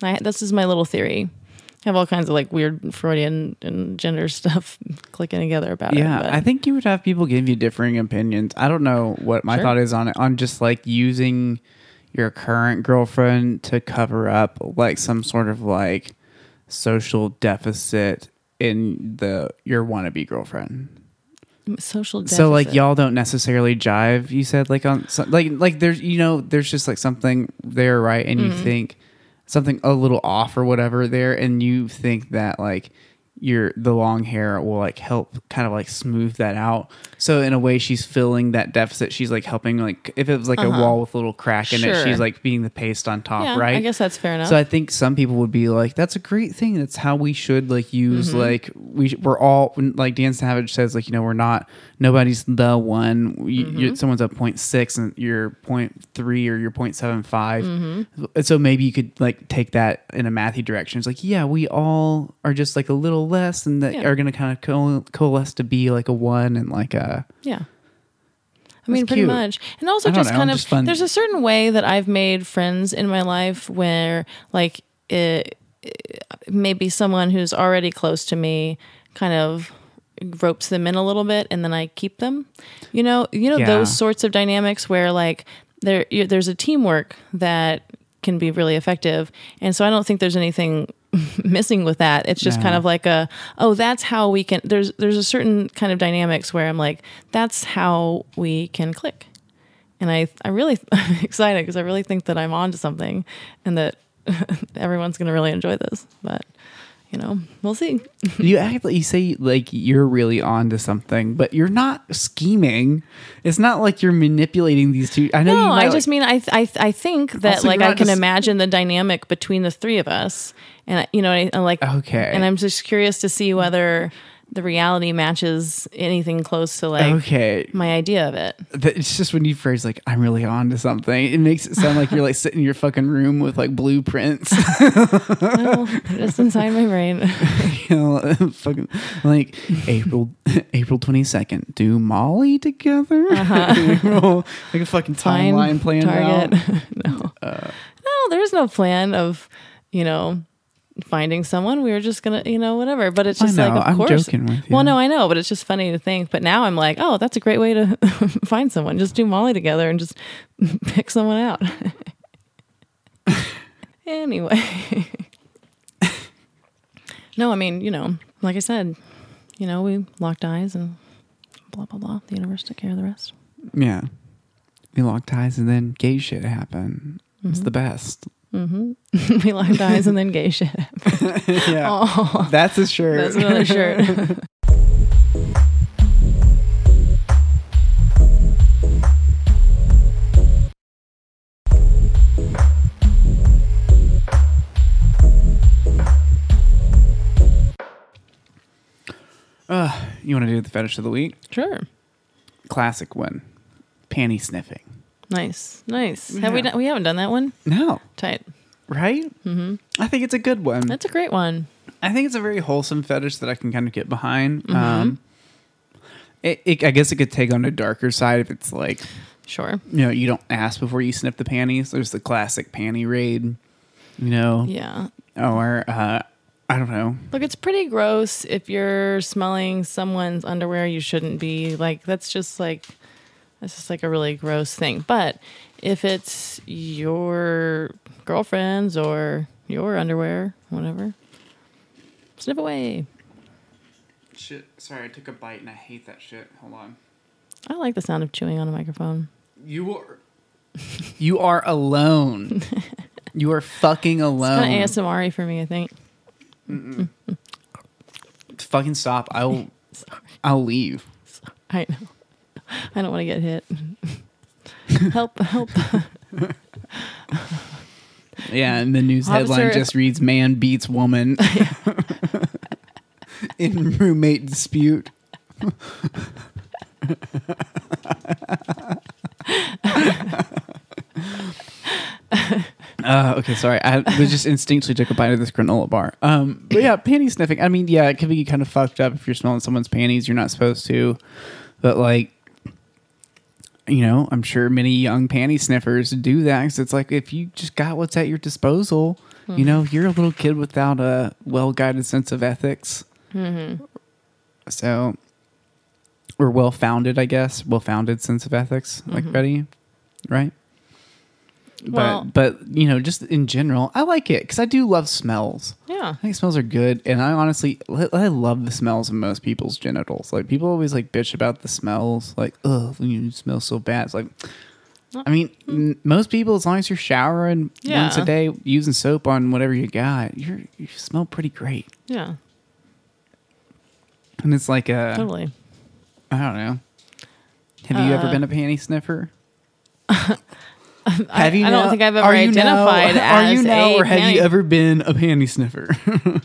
I, this is my little theory. I have all kinds of like weird Freudian and gender stuff clicking together about Yeah, it. but- I think you would have people give you differing opinions. I don't know what my Sure. thought is on it, on just like using your current girlfriend to cover up like some sort of like social deficit in the your wannabe girlfriend. social. Deficit. So like y'all don't necessarily jive. You said like on so, like like there's you know there's just like something there right, and you mm-hmm. think something a little off or whatever there, and you think that like your the long hair will like help kind of like smooth that out. So in a way, she's filling that deficit. She's like helping like if it was like a wall with a little crack in it, she's like being the paste on top, yeah, right? I guess that's fair enough. So I think some people would be like, "That's a great thing. That's how we should like use Mm-hmm. like we we're all like Dan Savage says like you know we're not nobody's the one. Mm-hmm. someone's a point six and you're point three or you're point seven five. Mm-hmm. So maybe you could like take that in a mathy direction. It's like yeah, we all are just like a little less and that Yeah. are gonna kind of co- coalesce to be like a one and like a yeah. I mean, pretty cute. much. And also I don't just know, kind of, just fun. there's a certain way that I've made friends in my life where, like, it, maybe someone who's already close to me kind of ropes them in a little bit and then I keep them. You know, you know Yeah. those sorts of dynamics where like there you- there's a teamwork that can be really effective. And so I don't think there's anything missing with that. It's just No. kind of like a oh that's how we can there's there's a certain kind of dynamics where I'm like that's how we can click. And I I really I'm excited because I really think that I'm onto something and that everyone's going to really enjoy this. But you know, we'll see. you act like you say like you're really on to something, but you're not scheming. It's not like you're manipulating these two. I know No, I like- just mean I I I think that like I can just- imagine the dynamic between the three of us, and you know, I, I like Okay. and I'm just curious to see whether the reality matches anything close to like okay. my idea of it. It's just when you phrase like I'm really on to something, it makes it sound like you're like sitting in your fucking room with like blueprints. Well, just inside my brain. you know, fucking like April April twenty second. Do Molly together? Uh-huh. April, like a fucking timeline planned target. out. no, uh, no, there's no plan of you know finding someone. We were just gonna, you know, whatever. But it's just know, like, of I'm course. joking with you. Well, no, I know, but it's just funny to think. But now I'm like, oh, that's a great way to find someone. Just do Molly together and just pick someone out. anyway. no, I mean, you know, like I said, you know, we locked eyes and blah blah blah. The universe took care of the rest. Yeah. We locked eyes and then gay shit happened. It's mm-hmm. the best. We locked eyes and then gay shit. yeah. That's a shirt. That's another shirt. Uh, you want to do the fetish of the week? sure. Classic one. Panty sniffing. Nice, nice. Have we Yeah. done? We haven't done that one. No. Tight. Right? Mm-hmm. I think it's a good one. That's a great one. I think it's a very wholesome fetish that I can kind of get behind. Mm-hmm. Um, it, it, I guess it could take on a darker side if it's like, Sure. you know, you don't ask before you sniff the panties. There's the classic panty raid, you know, Yeah. or uh, I don't know. Look, it's pretty gross if you're smelling someone's underwear you shouldn't be. Like that's just like that's just like a really gross thing. But if it's your girlfriend's or your underwear, whatever, sniff away. Shit. Sorry, I took a bite and I hate that shit. Hold on. I like the sound of chewing on a microphone. You are. you are alone. you are fucking alone. It's Kind of ASMR for me, I think. fucking stop. I'll. I'll leave. I know. I don't want to get hit. help! Help! Yeah, and the news Officer- headline just reads "Man beats woman in roommate dispute." Uh, okay, sorry. I was just instinctually took a bite of this granola bar. Um, but yeah, panty sniffing. I mean, yeah, it can be kind of fucked up if you're smelling someone's panties. You're not supposed to, but like, you know, I'm sure many young panty sniffers do that because it's like if you just got what's at your disposal, you know, you're a little kid without a well guided sense of ethics. Mm-hmm. So, or well founded, I guess, well founded sense of ethics, like mm-hmm. Betty, right? Well- but but you know, just in general, I like it because I do love smells. Yeah. I think smells are good, and I honestly, I love the smells of most people's genitals. Like people always like bitch about the smells, like oh, you smell so bad. It's like, I mean, n- most people, as long as you're showering Yeah. once a day, using soap on whatever you got, you're you smell pretty great. Yeah. And it's like a, Totally. I don't know. Have you ever Uh, been a panty sniffer? I, Have you I don't now- think I've ever you now- identified Are you now, a or have you ever been a panty sniffer?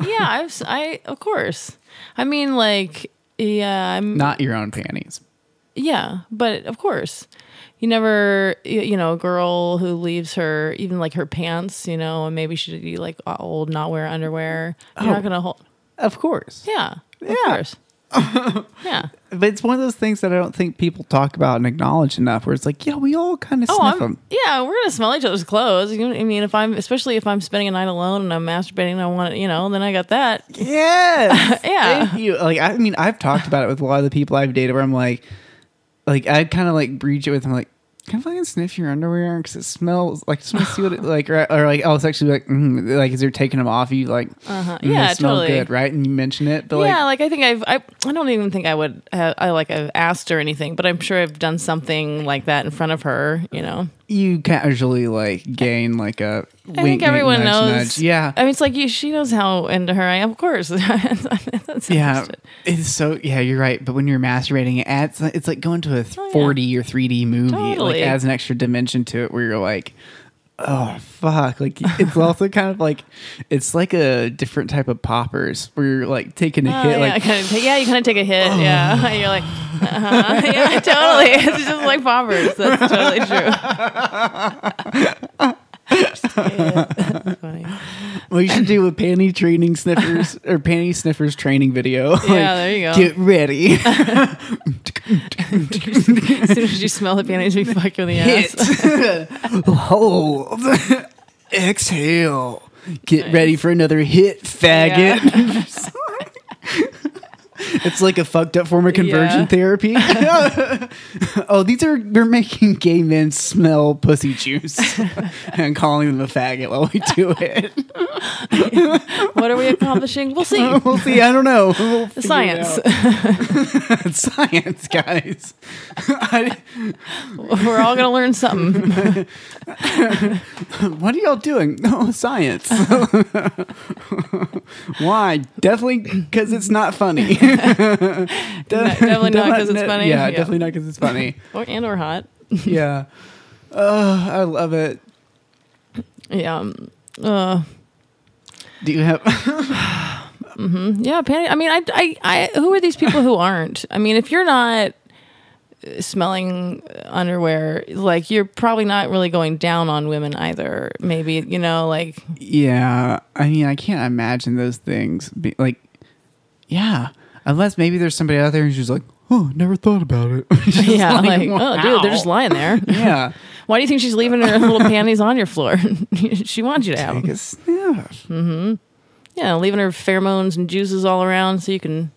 Yeah, I've I of course. I mean, like, yeah, I'm Not your own panties. Yeah, but of course, you never, you know, a girl who leaves her even like her pants, you know, and maybe she'd be like old, not wear underwear. You're Oh. not gonna hold. Of course. Yeah, of Yeah. course. yeah. But it's one of those things that I don't think people talk about and acknowledge enough. Where it's like, yeah, we all kind of Oh, sniff I'm, them. yeah, we're gonna smell each other's clothes. You know, I mean, if I'm, especially if I'm spending a night alone and I'm masturbating, and I want, it, you know, then I got that. Yes. Yeah. Thank you. Like, I mean, I've talked about it with a lot of the people I've dated where I'm like, like, I kind of like breach it with them, like, can I fucking sniff your underwear? Because it smells like, just want to see what it like, or, or like, oh it's actually like, mm, like, as you're taking them off, you like, Uh-huh. mm, Yeah, smell totally. good, right? And you mention it, but yeah, like, like I think I've I, I don't even think I would have, I like I've asked or anything, but I'm sure I've done something like that in front of her. You know, you casually like gain like a. I think everyone knows. Yeah. I mean, it's like you, she knows how into her I am. Of course, Yeah, it's so yeah. You're right, but when you're masturbating, it adds. It's like going to a Oh, 4D or 3D movie. It Totally. like adds an extra dimension to it, where you're like, oh fuck. Like it's also kind of like it's like a different type of poppers, where you're like taking a Oh, hit. yeah, Like kind of, yeah, you kind of take a hit. Yeah, you're like, uh-huh. yeah, totally. It's just like poppers. That's totally true. Just take a hit. That's funny. we should do a panty training sniffers or panty sniffers training video. Like, Yeah, there you go. Get ready. As soon as you smell the panties, we fuck you in the ass. hold, exhale. Get ready for another hit, faggot. It's like a fucked up form of conversion Yeah. therapy. oh, these are they're making gay men smell pussy juice and calling them a faggot while we do it. What are we accomplishing? We'll see. we'll see. I don't know. We'll Science. It's science, guys. I, We're all gonna learn something. what are y'all doing? Oh, science. Why? Definitely because it's not funny. De- definitely not 'cause it's funny. Yeah, Yeah. definitely not because it's funny. or and or hot. yeah. Uh, I love it. Yeah. Uh, Do you have? yeah, panty. I mean, I, I, I, who are these people who aren't? I mean, if you're not uh, smelling underwear, like you're probably not really going down on women either. Maybe you know, like yeah. I mean, I can't imagine those things. Be, like, yeah. Unless maybe there's somebody out there who's just like, oh, never thought about it. Yeah, like, oh, dude, they're just lying there. Yeah. Why do you think she's leaving her little panties on your floor? she wants you to have Take them. sniff. Yeah, leaving her pheromones and juices all around so you can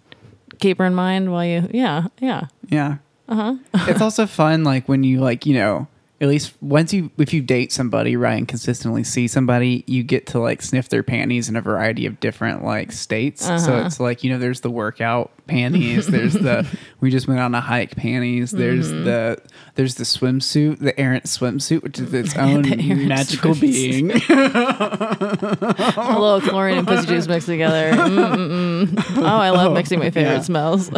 keep her in mind while you. Yeah, yeah. Yeah. Uh-huh. it's also fun, like when you like, you know, at least once you if you date somebody right and consistently see somebody you get to like sniff their panties in a variety of different like states so Uh-huh. it's like you know there's the workout panties there's the we just went on a hike panties there's Mm-hmm. the there's the swimsuit the errant swimsuit which is its own magical swimsuit. being A little chlorine and pussy juice mixed together. Mm-mm-mm. Oh, I love mixing my favorite yeah. smells.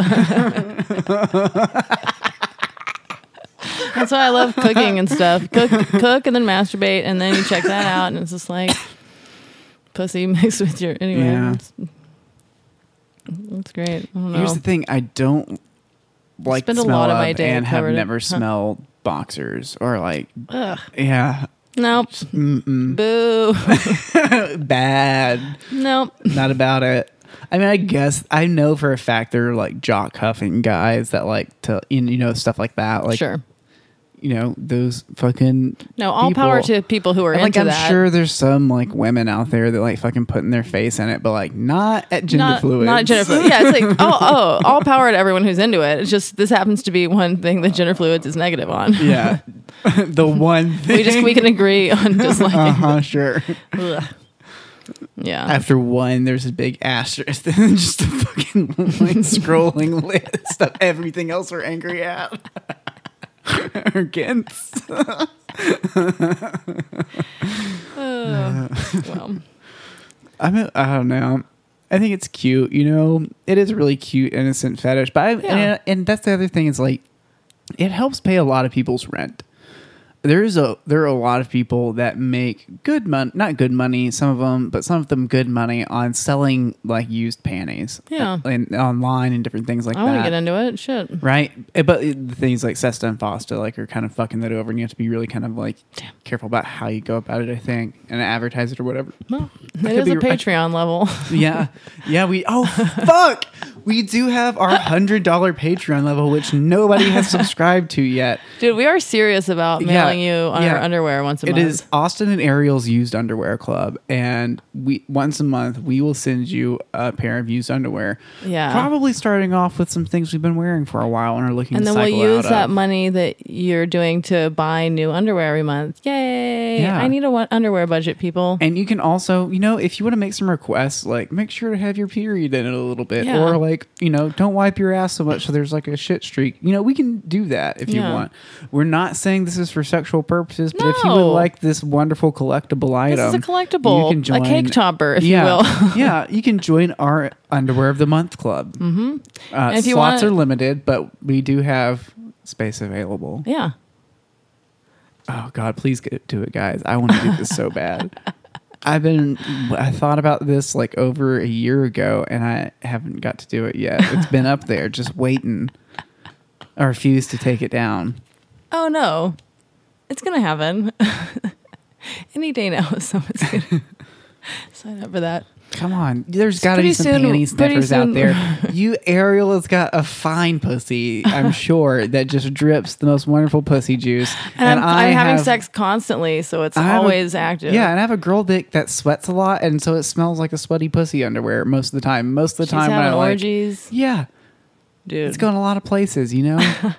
That's why I love cooking and stuff. Cook, cook, and then masturbate, and then you check that out, and it's just like pussy mixed with your anyway. Yeah. It's, it's great. I don't know. here's the thing i don't like Spend the a lot of my day and have covered in- never huh. smelled boxers or like Ugh. yeah Nope. Mm-mm. Boo. bad nope. not about it. I mean, I guess I know for a fact there are like jock cuffing guys that like to, you know, stuff like that. Like, sure. You know, those fucking. No, all people- power to people who are And, like, I'm that. sure there's some like women out there that like fucking putting their face in it, but like not at gender not, fluid. Not gender fluid. Yeah, it's like oh oh, all power to everyone who's into it. It's just this happens to be one thing that gender fluids is negative on. yeah, the one thing we just we can agree on just like Uh huh. Sure. ugh. yeah. After one, there's a big asterisk, and just a fucking like scrolling list of everything else we're angry at. Against. Uh, well, I mean, I don't know. I think it's cute. You know, it is really cute, innocent fetish. But I, Yeah. and, and that's the other thing is like, it helps pay a lot of people's rent. There is a there are a lot of people that make good money, not good money, some of them, but some of them good money on selling like used panties, Yeah. and online and different things like that. I want to get into it. Shit. Right, Eh, but the things like Sesta and Fosta like are kind of fucking that over, and you have to be really kind of like careful about how you go about it. I think and advertise it or whatever. Well, it could is a be- I- Patreon level. Yeah, yeah. We oh fuck, we do have our hundred dollar Patreon level, which nobody has subscribed to yet. Dude, we are serious about Yeah, you on yeah. our underwear once a It month. is Austin and Ariel's used underwear club, and we once a month we will send you a pair of used underwear. Yeah. probably starting off with some things we've been wearing for a while and are looking. and then we'll use that of. money that you're doing to buy new underwear every month. Yay! Yeah. I need a one- underwear budget, people. And you can also, you know, if you want to make some requests, like make sure to have your period in it a little bit, Yeah. or like, you know, don't wipe your ass so much so there's like a shit streak. You know, we can do that if you want. We're not saying this is for sexual purposes, but if you would No. like this wonderful collectible item, This is a collectible, you can join, a cake topper, if yeah, you will. yeah, you can join our underwear of the month club. Mm-hmm. Uh, if you slots want- are limited, but we do have space available. yeah. Oh God, please get to it, guys. I want to do this so bad. I've been I thought about this like over a year ago and I haven't got to do it yet. It's been up there just waiting. I refuse to take it down. Oh no, it's gonna happen any day now. Someone's gonna sign up for that. Come on. There's got to be some soon- panty sniffers out there. You Ariel has got a fine pussy, I'm sure, that just drips the most wonderful pussy juice. And, I'm, I I'm having sex constantly, so it's I have a- always active. Yeah, and I have a girl dick that sweats a lot, and so it smells like a sweaty pussy underwear most of the time. Most of the She's time when I having like, orgies, yeah, dude. it's going a lot of places, you know.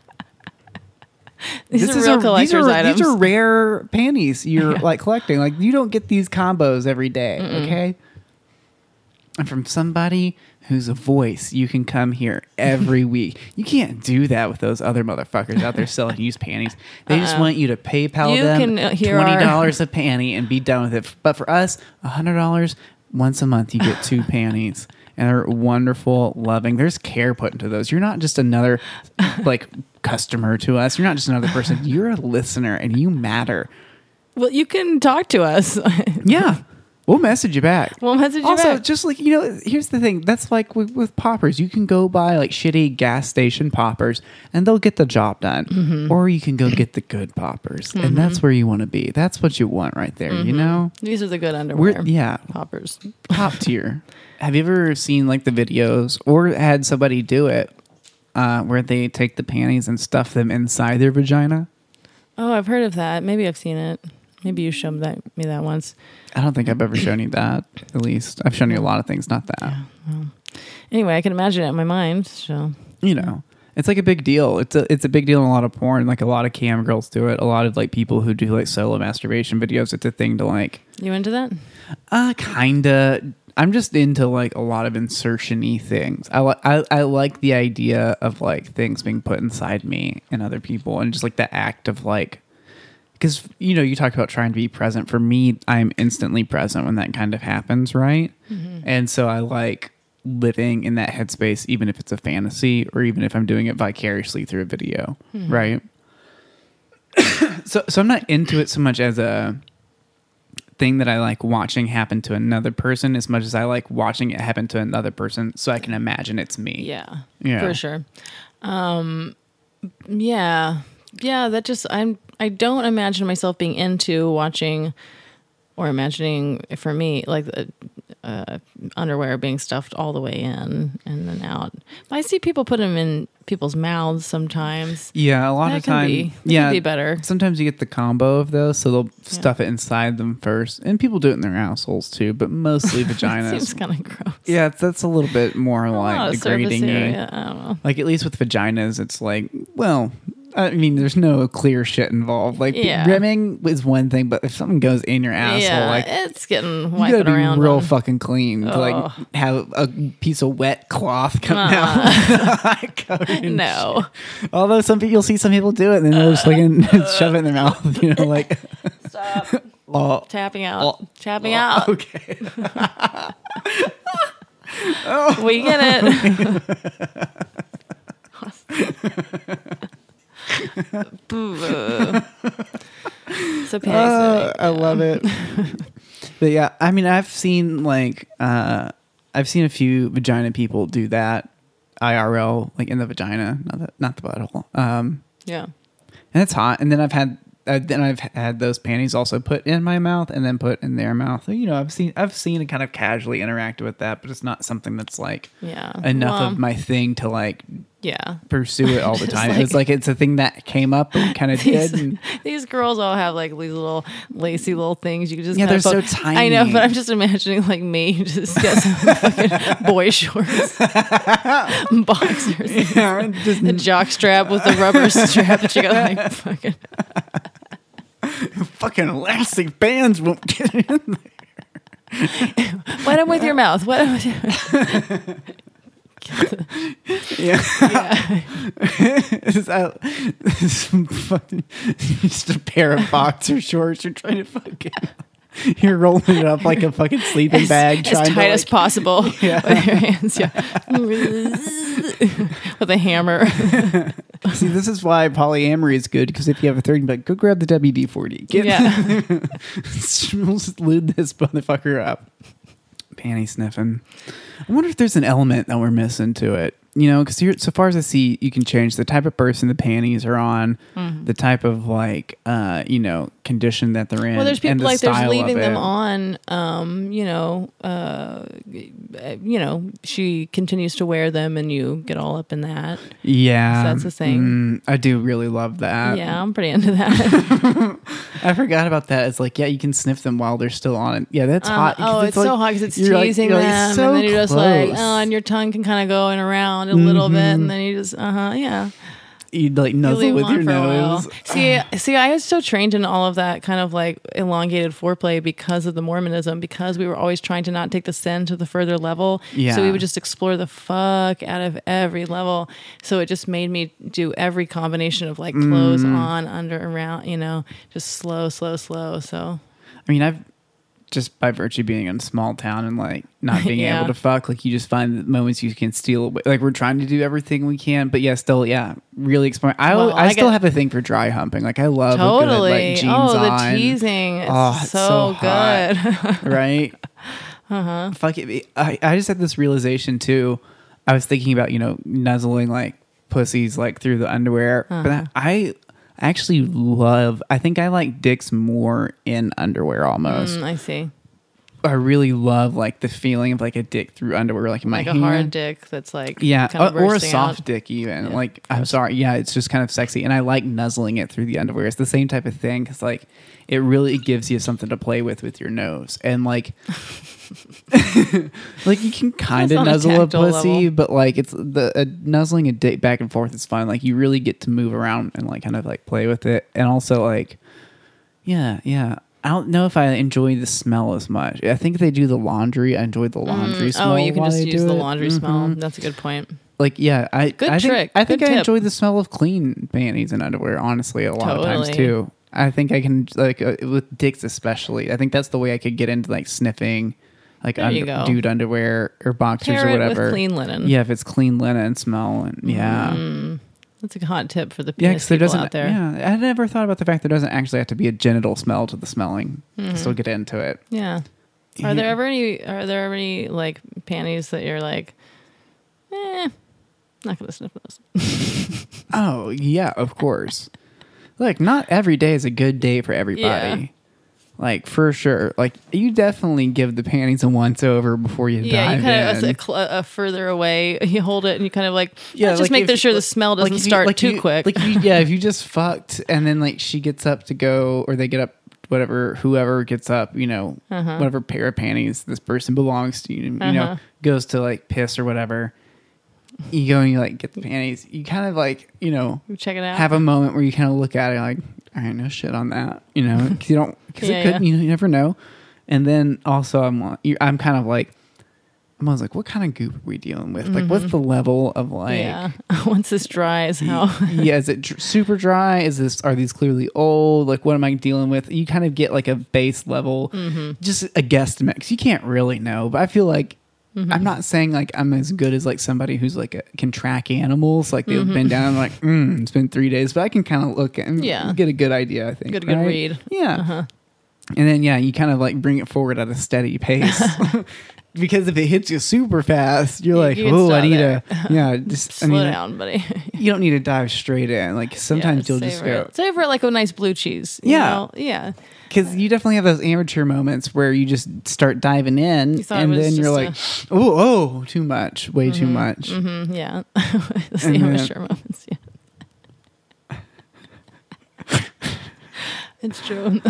these this are is real a, these are items. these are rare panties you're Yeah. like collecting. Like you don't get these combos every day, okay? And from somebody who's a voice, you can come here every week. You can't do that with those other motherfuckers out there selling used panties. They just Uh-uh. want you to PayPal You them can, uh, twenty dollars a panty and be done with it. But for us, hundred dollars once a month, you get two panties. And they're wonderful, loving. There's care put into those. You're not just another like customer to us. You're not just another person. You're a listener, and you matter. well, you can talk to us. Yeah, we'll message you back. we'll message you also, back. just like you know, here's the thing. That's like with, with poppers. You can go buy like shitty gas station poppers, and they'll get the job done. Mm-hmm. Or you can go get the good poppers, and that's where you want to be. That's what you want right there. You know, These are the good Mm-hmm. underwear. we're yeah, poppers. top tier. Have you ever seen like the videos or had somebody do it uh, where they take the panties and stuff them inside their vagina? Oh, I've heard of that. Maybe I've seen it. Maybe you showed that me that once. I don't think I've ever shown you that. At least I've shown you a lot of things, not that. Anyway, I can imagine it in my mind. So You know, it's like a big deal. It's a it's a big deal in a lot of porn. Like a lot of cam girls do it. A lot of like people who do like solo masturbation videos. It's a thing to like. you into that? Uh, kinda. I'm just into like a lot of insertion-y things. I, li- I I like the idea of like things being put inside me and other people, and just like the act of like, because you know you talk about trying to be present. For me, I'm instantly present when that kind of happens, right? Mm-hmm. And so I like living in that headspace, even if it's a fantasy, or even if I'm doing it vicariously through a video, mm-hmm. right? so so I'm not into it so much as a thing that I like watching happen to another person as much as I like watching it happen to another person so I can imagine it's me. Yeah, Yeah. for sure. Um, yeah, yeah. That just I'm. I don't imagine myself being into watching or imagining for me like uh, underwear being stuffed all the way in and then out. I see people put them in people's mouths sometimes. Yeah, a lot That of times. time. be- yeah, be better. Sometimes you get the combo of those, so they'll stuff it inside them first, and people do it in their assholes too, but mostly vaginas. Seems kind of gross. yeah, that's a little bit more like degrading. area. I don't know. Like at least with vaginas, it's like, well, I mean, there's no clear shit involved. Like Yeah. rimming is one thing, but if something goes in your asshole, yeah, like it's getting you gotta wiping be around. real on- fucking clean to like have a piece of wet cloth come Uh-uh. out. No. shit. Although some people, you'll see some people do it, and then they'll just uh-huh. like shove it in their mouth. You know, like Stop oh, tapping out. Oh. tapping oh, out. Okay. We get it. Boo. so panic Uh, I love it. but yeah, I mean, I've seen like uh, I've seen a few vagina people do that IRL, like in the vagina, not the not the butthole. Um, Yeah. and it's hot. And then I've had uh, then I've had those panties also put in my mouth and then put in their mouth. So, you know, I've seen I've seen it kind of casually interact with that, but it's not something that's like Yeah. enough Well, of my thing to like Yeah. pursue it all the time. like- it's like it's a thing that came up and kind of did. These, And, these girls all have like these little lacy little things you can just Yeah, kinda they're poke- so I know, but I'm just imagining like me just get some fucking boy shorts, boxers, yeah, just a jock strap with the rubber strap that you got like fucking. fucking elastic bands won't get in there. Wet them with your mouth. Wet 'em with your Yeah. yeah. It's out- it's fucking, just a pair of boxer shorts. You're trying to fucking. You're rolling it up like a fucking sleeping as, bag. as trying to, tight as possible Yeah. with your hands. Yeah. with a hammer. See, this is why polyamory is good because if you have a third, but go grab the WD forty. Yeah. we'll lube this motherfucker up. Panty sniffing. I wonder if there's an element that we're missing to it. You know, because so far as I see, you can change the type of person the panties are on, Mm-hmm. the type of like, uh, you know, condition that they're in. Well, there's people the like there's leaving them on. Um, you know, uh, you know, she continues to wear them, and you get all up in that. Yeah, So that's the thing. Mm, I do really love that. yeah, I'm pretty into that. I forgot about that. It's like, yeah, you can sniff them while they're still on it. Yeah, that's Uh, hot. oh, it's, like- so hot because it's like- teasing like, them, so and then you're just like, close. oh, and your tongue can kind of go in around a little bit, Mm-hmm. and then you just, uh huh, yeah. you like nuzzle leave with them your on for a while. nose. See, see, I was so trained in all of that kind of like elongated foreplay because of the Mormonism, because we were always trying to not take the sin to the further level. Yeah. So we would just explore the fuck out of every level. So it just made me do every combination of like clothes Mm. on, under, around, you know, just slow, slow, slow. So I mean, I've just by virtue of being in a small town and like not being Yeah. able to fuck, like you just find the moments you can steal away. Like we're trying to do everything we can, but yeah, still, yeah, really exploring. I, Well, I, I still get- have a thing for dry humping. Like I love totally. good like jeans oh, the on, teasing. It's Oh, it's so, so good. right? uh-huh. Fuck it. I, I just had this realization too. I was thinking about you know nuzzling like pussies like through the underwear, but Uh-huh. I actually love. I think I like dicks more in underwear almost. Mm, I see. I really love like the feeling of like a dick through underwear, like in my like a hand. hard dick that's like Yeah, kind of or, or a soft out. dick even. Yeah, like I'm sorry, yeah, it's just kind of sexy, and I like nuzzling it through the underwear. It's the same type of thing because like it really gives you something to play with with your nose, and like like you can kind of on a nuzzle a pussy, level. but like it's the uh, nuzzling a dick back and forth is fun. Like you really get to move around and like kind of like play with it, and also like yeah, yeah. I don't know if I enjoy the smell as much. I think they do the laundry. I enjoy the laundry Mm, smell. oh, you can just they use the laundry Mhm smell. That's a good point. like yeah i Good I think, trick. i think i enjoy the smell of clean panties and underwear honestly a lot of times too i think i can like uh, with dicks especially i think that's the way i could get into like sniffing like under, dude underwear or boxers Pair or whatever clean linen. yeah if it's clean linen smell and yeah Mm, that's a hot tip for the yeah, penis there doesn't. out there. Yeah, I never thought about the fact there doesn't actually have to be a genital smell to the smelling. Mm-hmm. Still get into it. Yeah. Are there ever any? Are there ever any like panties that you're like, eh, not gonna sniff those. Oh yeah, of course. Look, not every day is a good day for everybody. Like for sure. Like you definitely give the panties a once over before you Yeah, dive you kind in. of a, cl- a further away. You hold it and you kind of like, yeah, just like make if- sure the smell doesn't like you- start like too you- quick. Like you, yeah, if you just fucked and then like she gets up to go or they get up whatever whoever gets up, you know, Uh-huh. whatever pair of panties this person belongs to, you, you Uh-huh. know, goes to like piss or whatever. You go and you like get the panties. You kind of like, you know, Check it out. have a moment where you kind of look at it like, all right, no shit on that, you know, because you don't, because Yeah, it could, yeah. you, know, you never know. And then also, I'm, I'm kind of like, I'm always like, what kind of goop are we dealing with? Like, what's the level of like, yeah. Once this dries, how? yeah, is it dr- super dry? Is this are these clearly old? Like, what am I dealing with? You kind of get like a base level, Mm-hmm. just a guesstimate. Cause you can't really know, but I feel like. Mm-hmm. I'm not saying like I'm as good as like somebody who's like a, can track animals. Like they've been down like, mm, it's been three days, but I can kind of look and Yeah. get a good idea. I think Get a good read. Yeah, Uh-huh. and then yeah, you kind of like bring it forward at a steady pace. because if it hits you super fast, you're like, you oh, I need there. to, yeah, just I Slow need down, buddy. you don't need to dive straight in. Like sometimes Yeah, you'll just go it. savor it like a nice blue cheese. you Yeah. know? yeah. because you definitely have those amateur moments where you just start diving in, You thought it and then you're like, just oh, oh, too much, way too much. Mm-hmm. yeah. the And then- amateur moments. Yeah. it's true.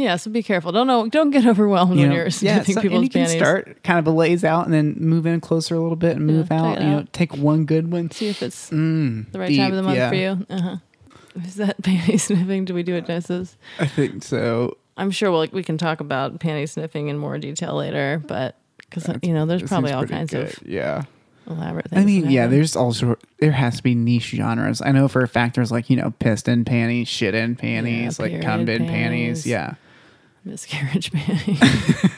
Yeah, so be careful. Don't know. Don't get overwhelmed You when know, you're yeah, so- and people's you can panties. start kind of a lays out and then move in closer a little bit and move check out. You know, out. take one good one. See if it's Mm, the right time of the month yeah. for you. Uh-huh. Is that panty sniffing? Do we do it justice? I think so. I'm sure we'll, we can talk about panty sniffing in more detail later, but because you know, there's probably all kinds good, of yeah. elaborate things. I mean, yeah, there's also there has to be niche genres. I know for a fact there's like you know piston in panties, shit in panties, like cum in panties. panties. Yeah, miscarriage panty.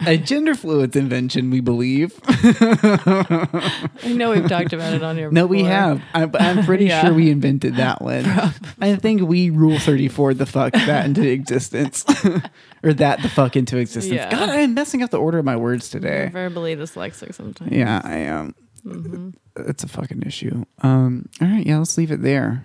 a gender fluids invention, we believe. I know we've talked about it on here. No, we have. I, I'm pretty Yeah. sure we invented that one. I think we rule 34 the fuck that into existence. or that the fuck into existence. Yeah. God, I'm messing up the order of my words today. verbally dyslexic sometimes. Yeah, I am. Mm-hmm. It's a fucking issue. Um, all right, yeah, let's leave it there.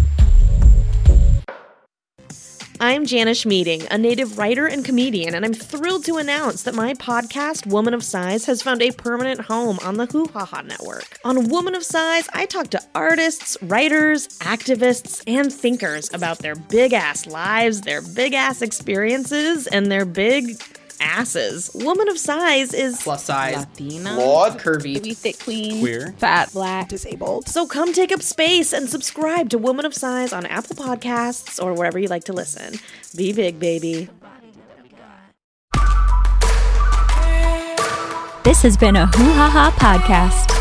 I'm Janish Meeting, a native writer and comedian, and I'm thrilled to announce that my podcast, Woman of Size, has found a permanent home on the Hoo Ha Ha Network. On Woman of Size, I talk to artists, writers, activists, and thinkers about their big ass lives, their big ass experiences, and their big asses. Woman of Size is plus size, Latina, flawed, curvy, maybe thick queen, Queer. fat, black, disabled. So come take up space and subscribe to Woman of Size on Apple Podcasts or wherever you like to listen. Be big, baby. This has been a Hoo Ha Ha podcast.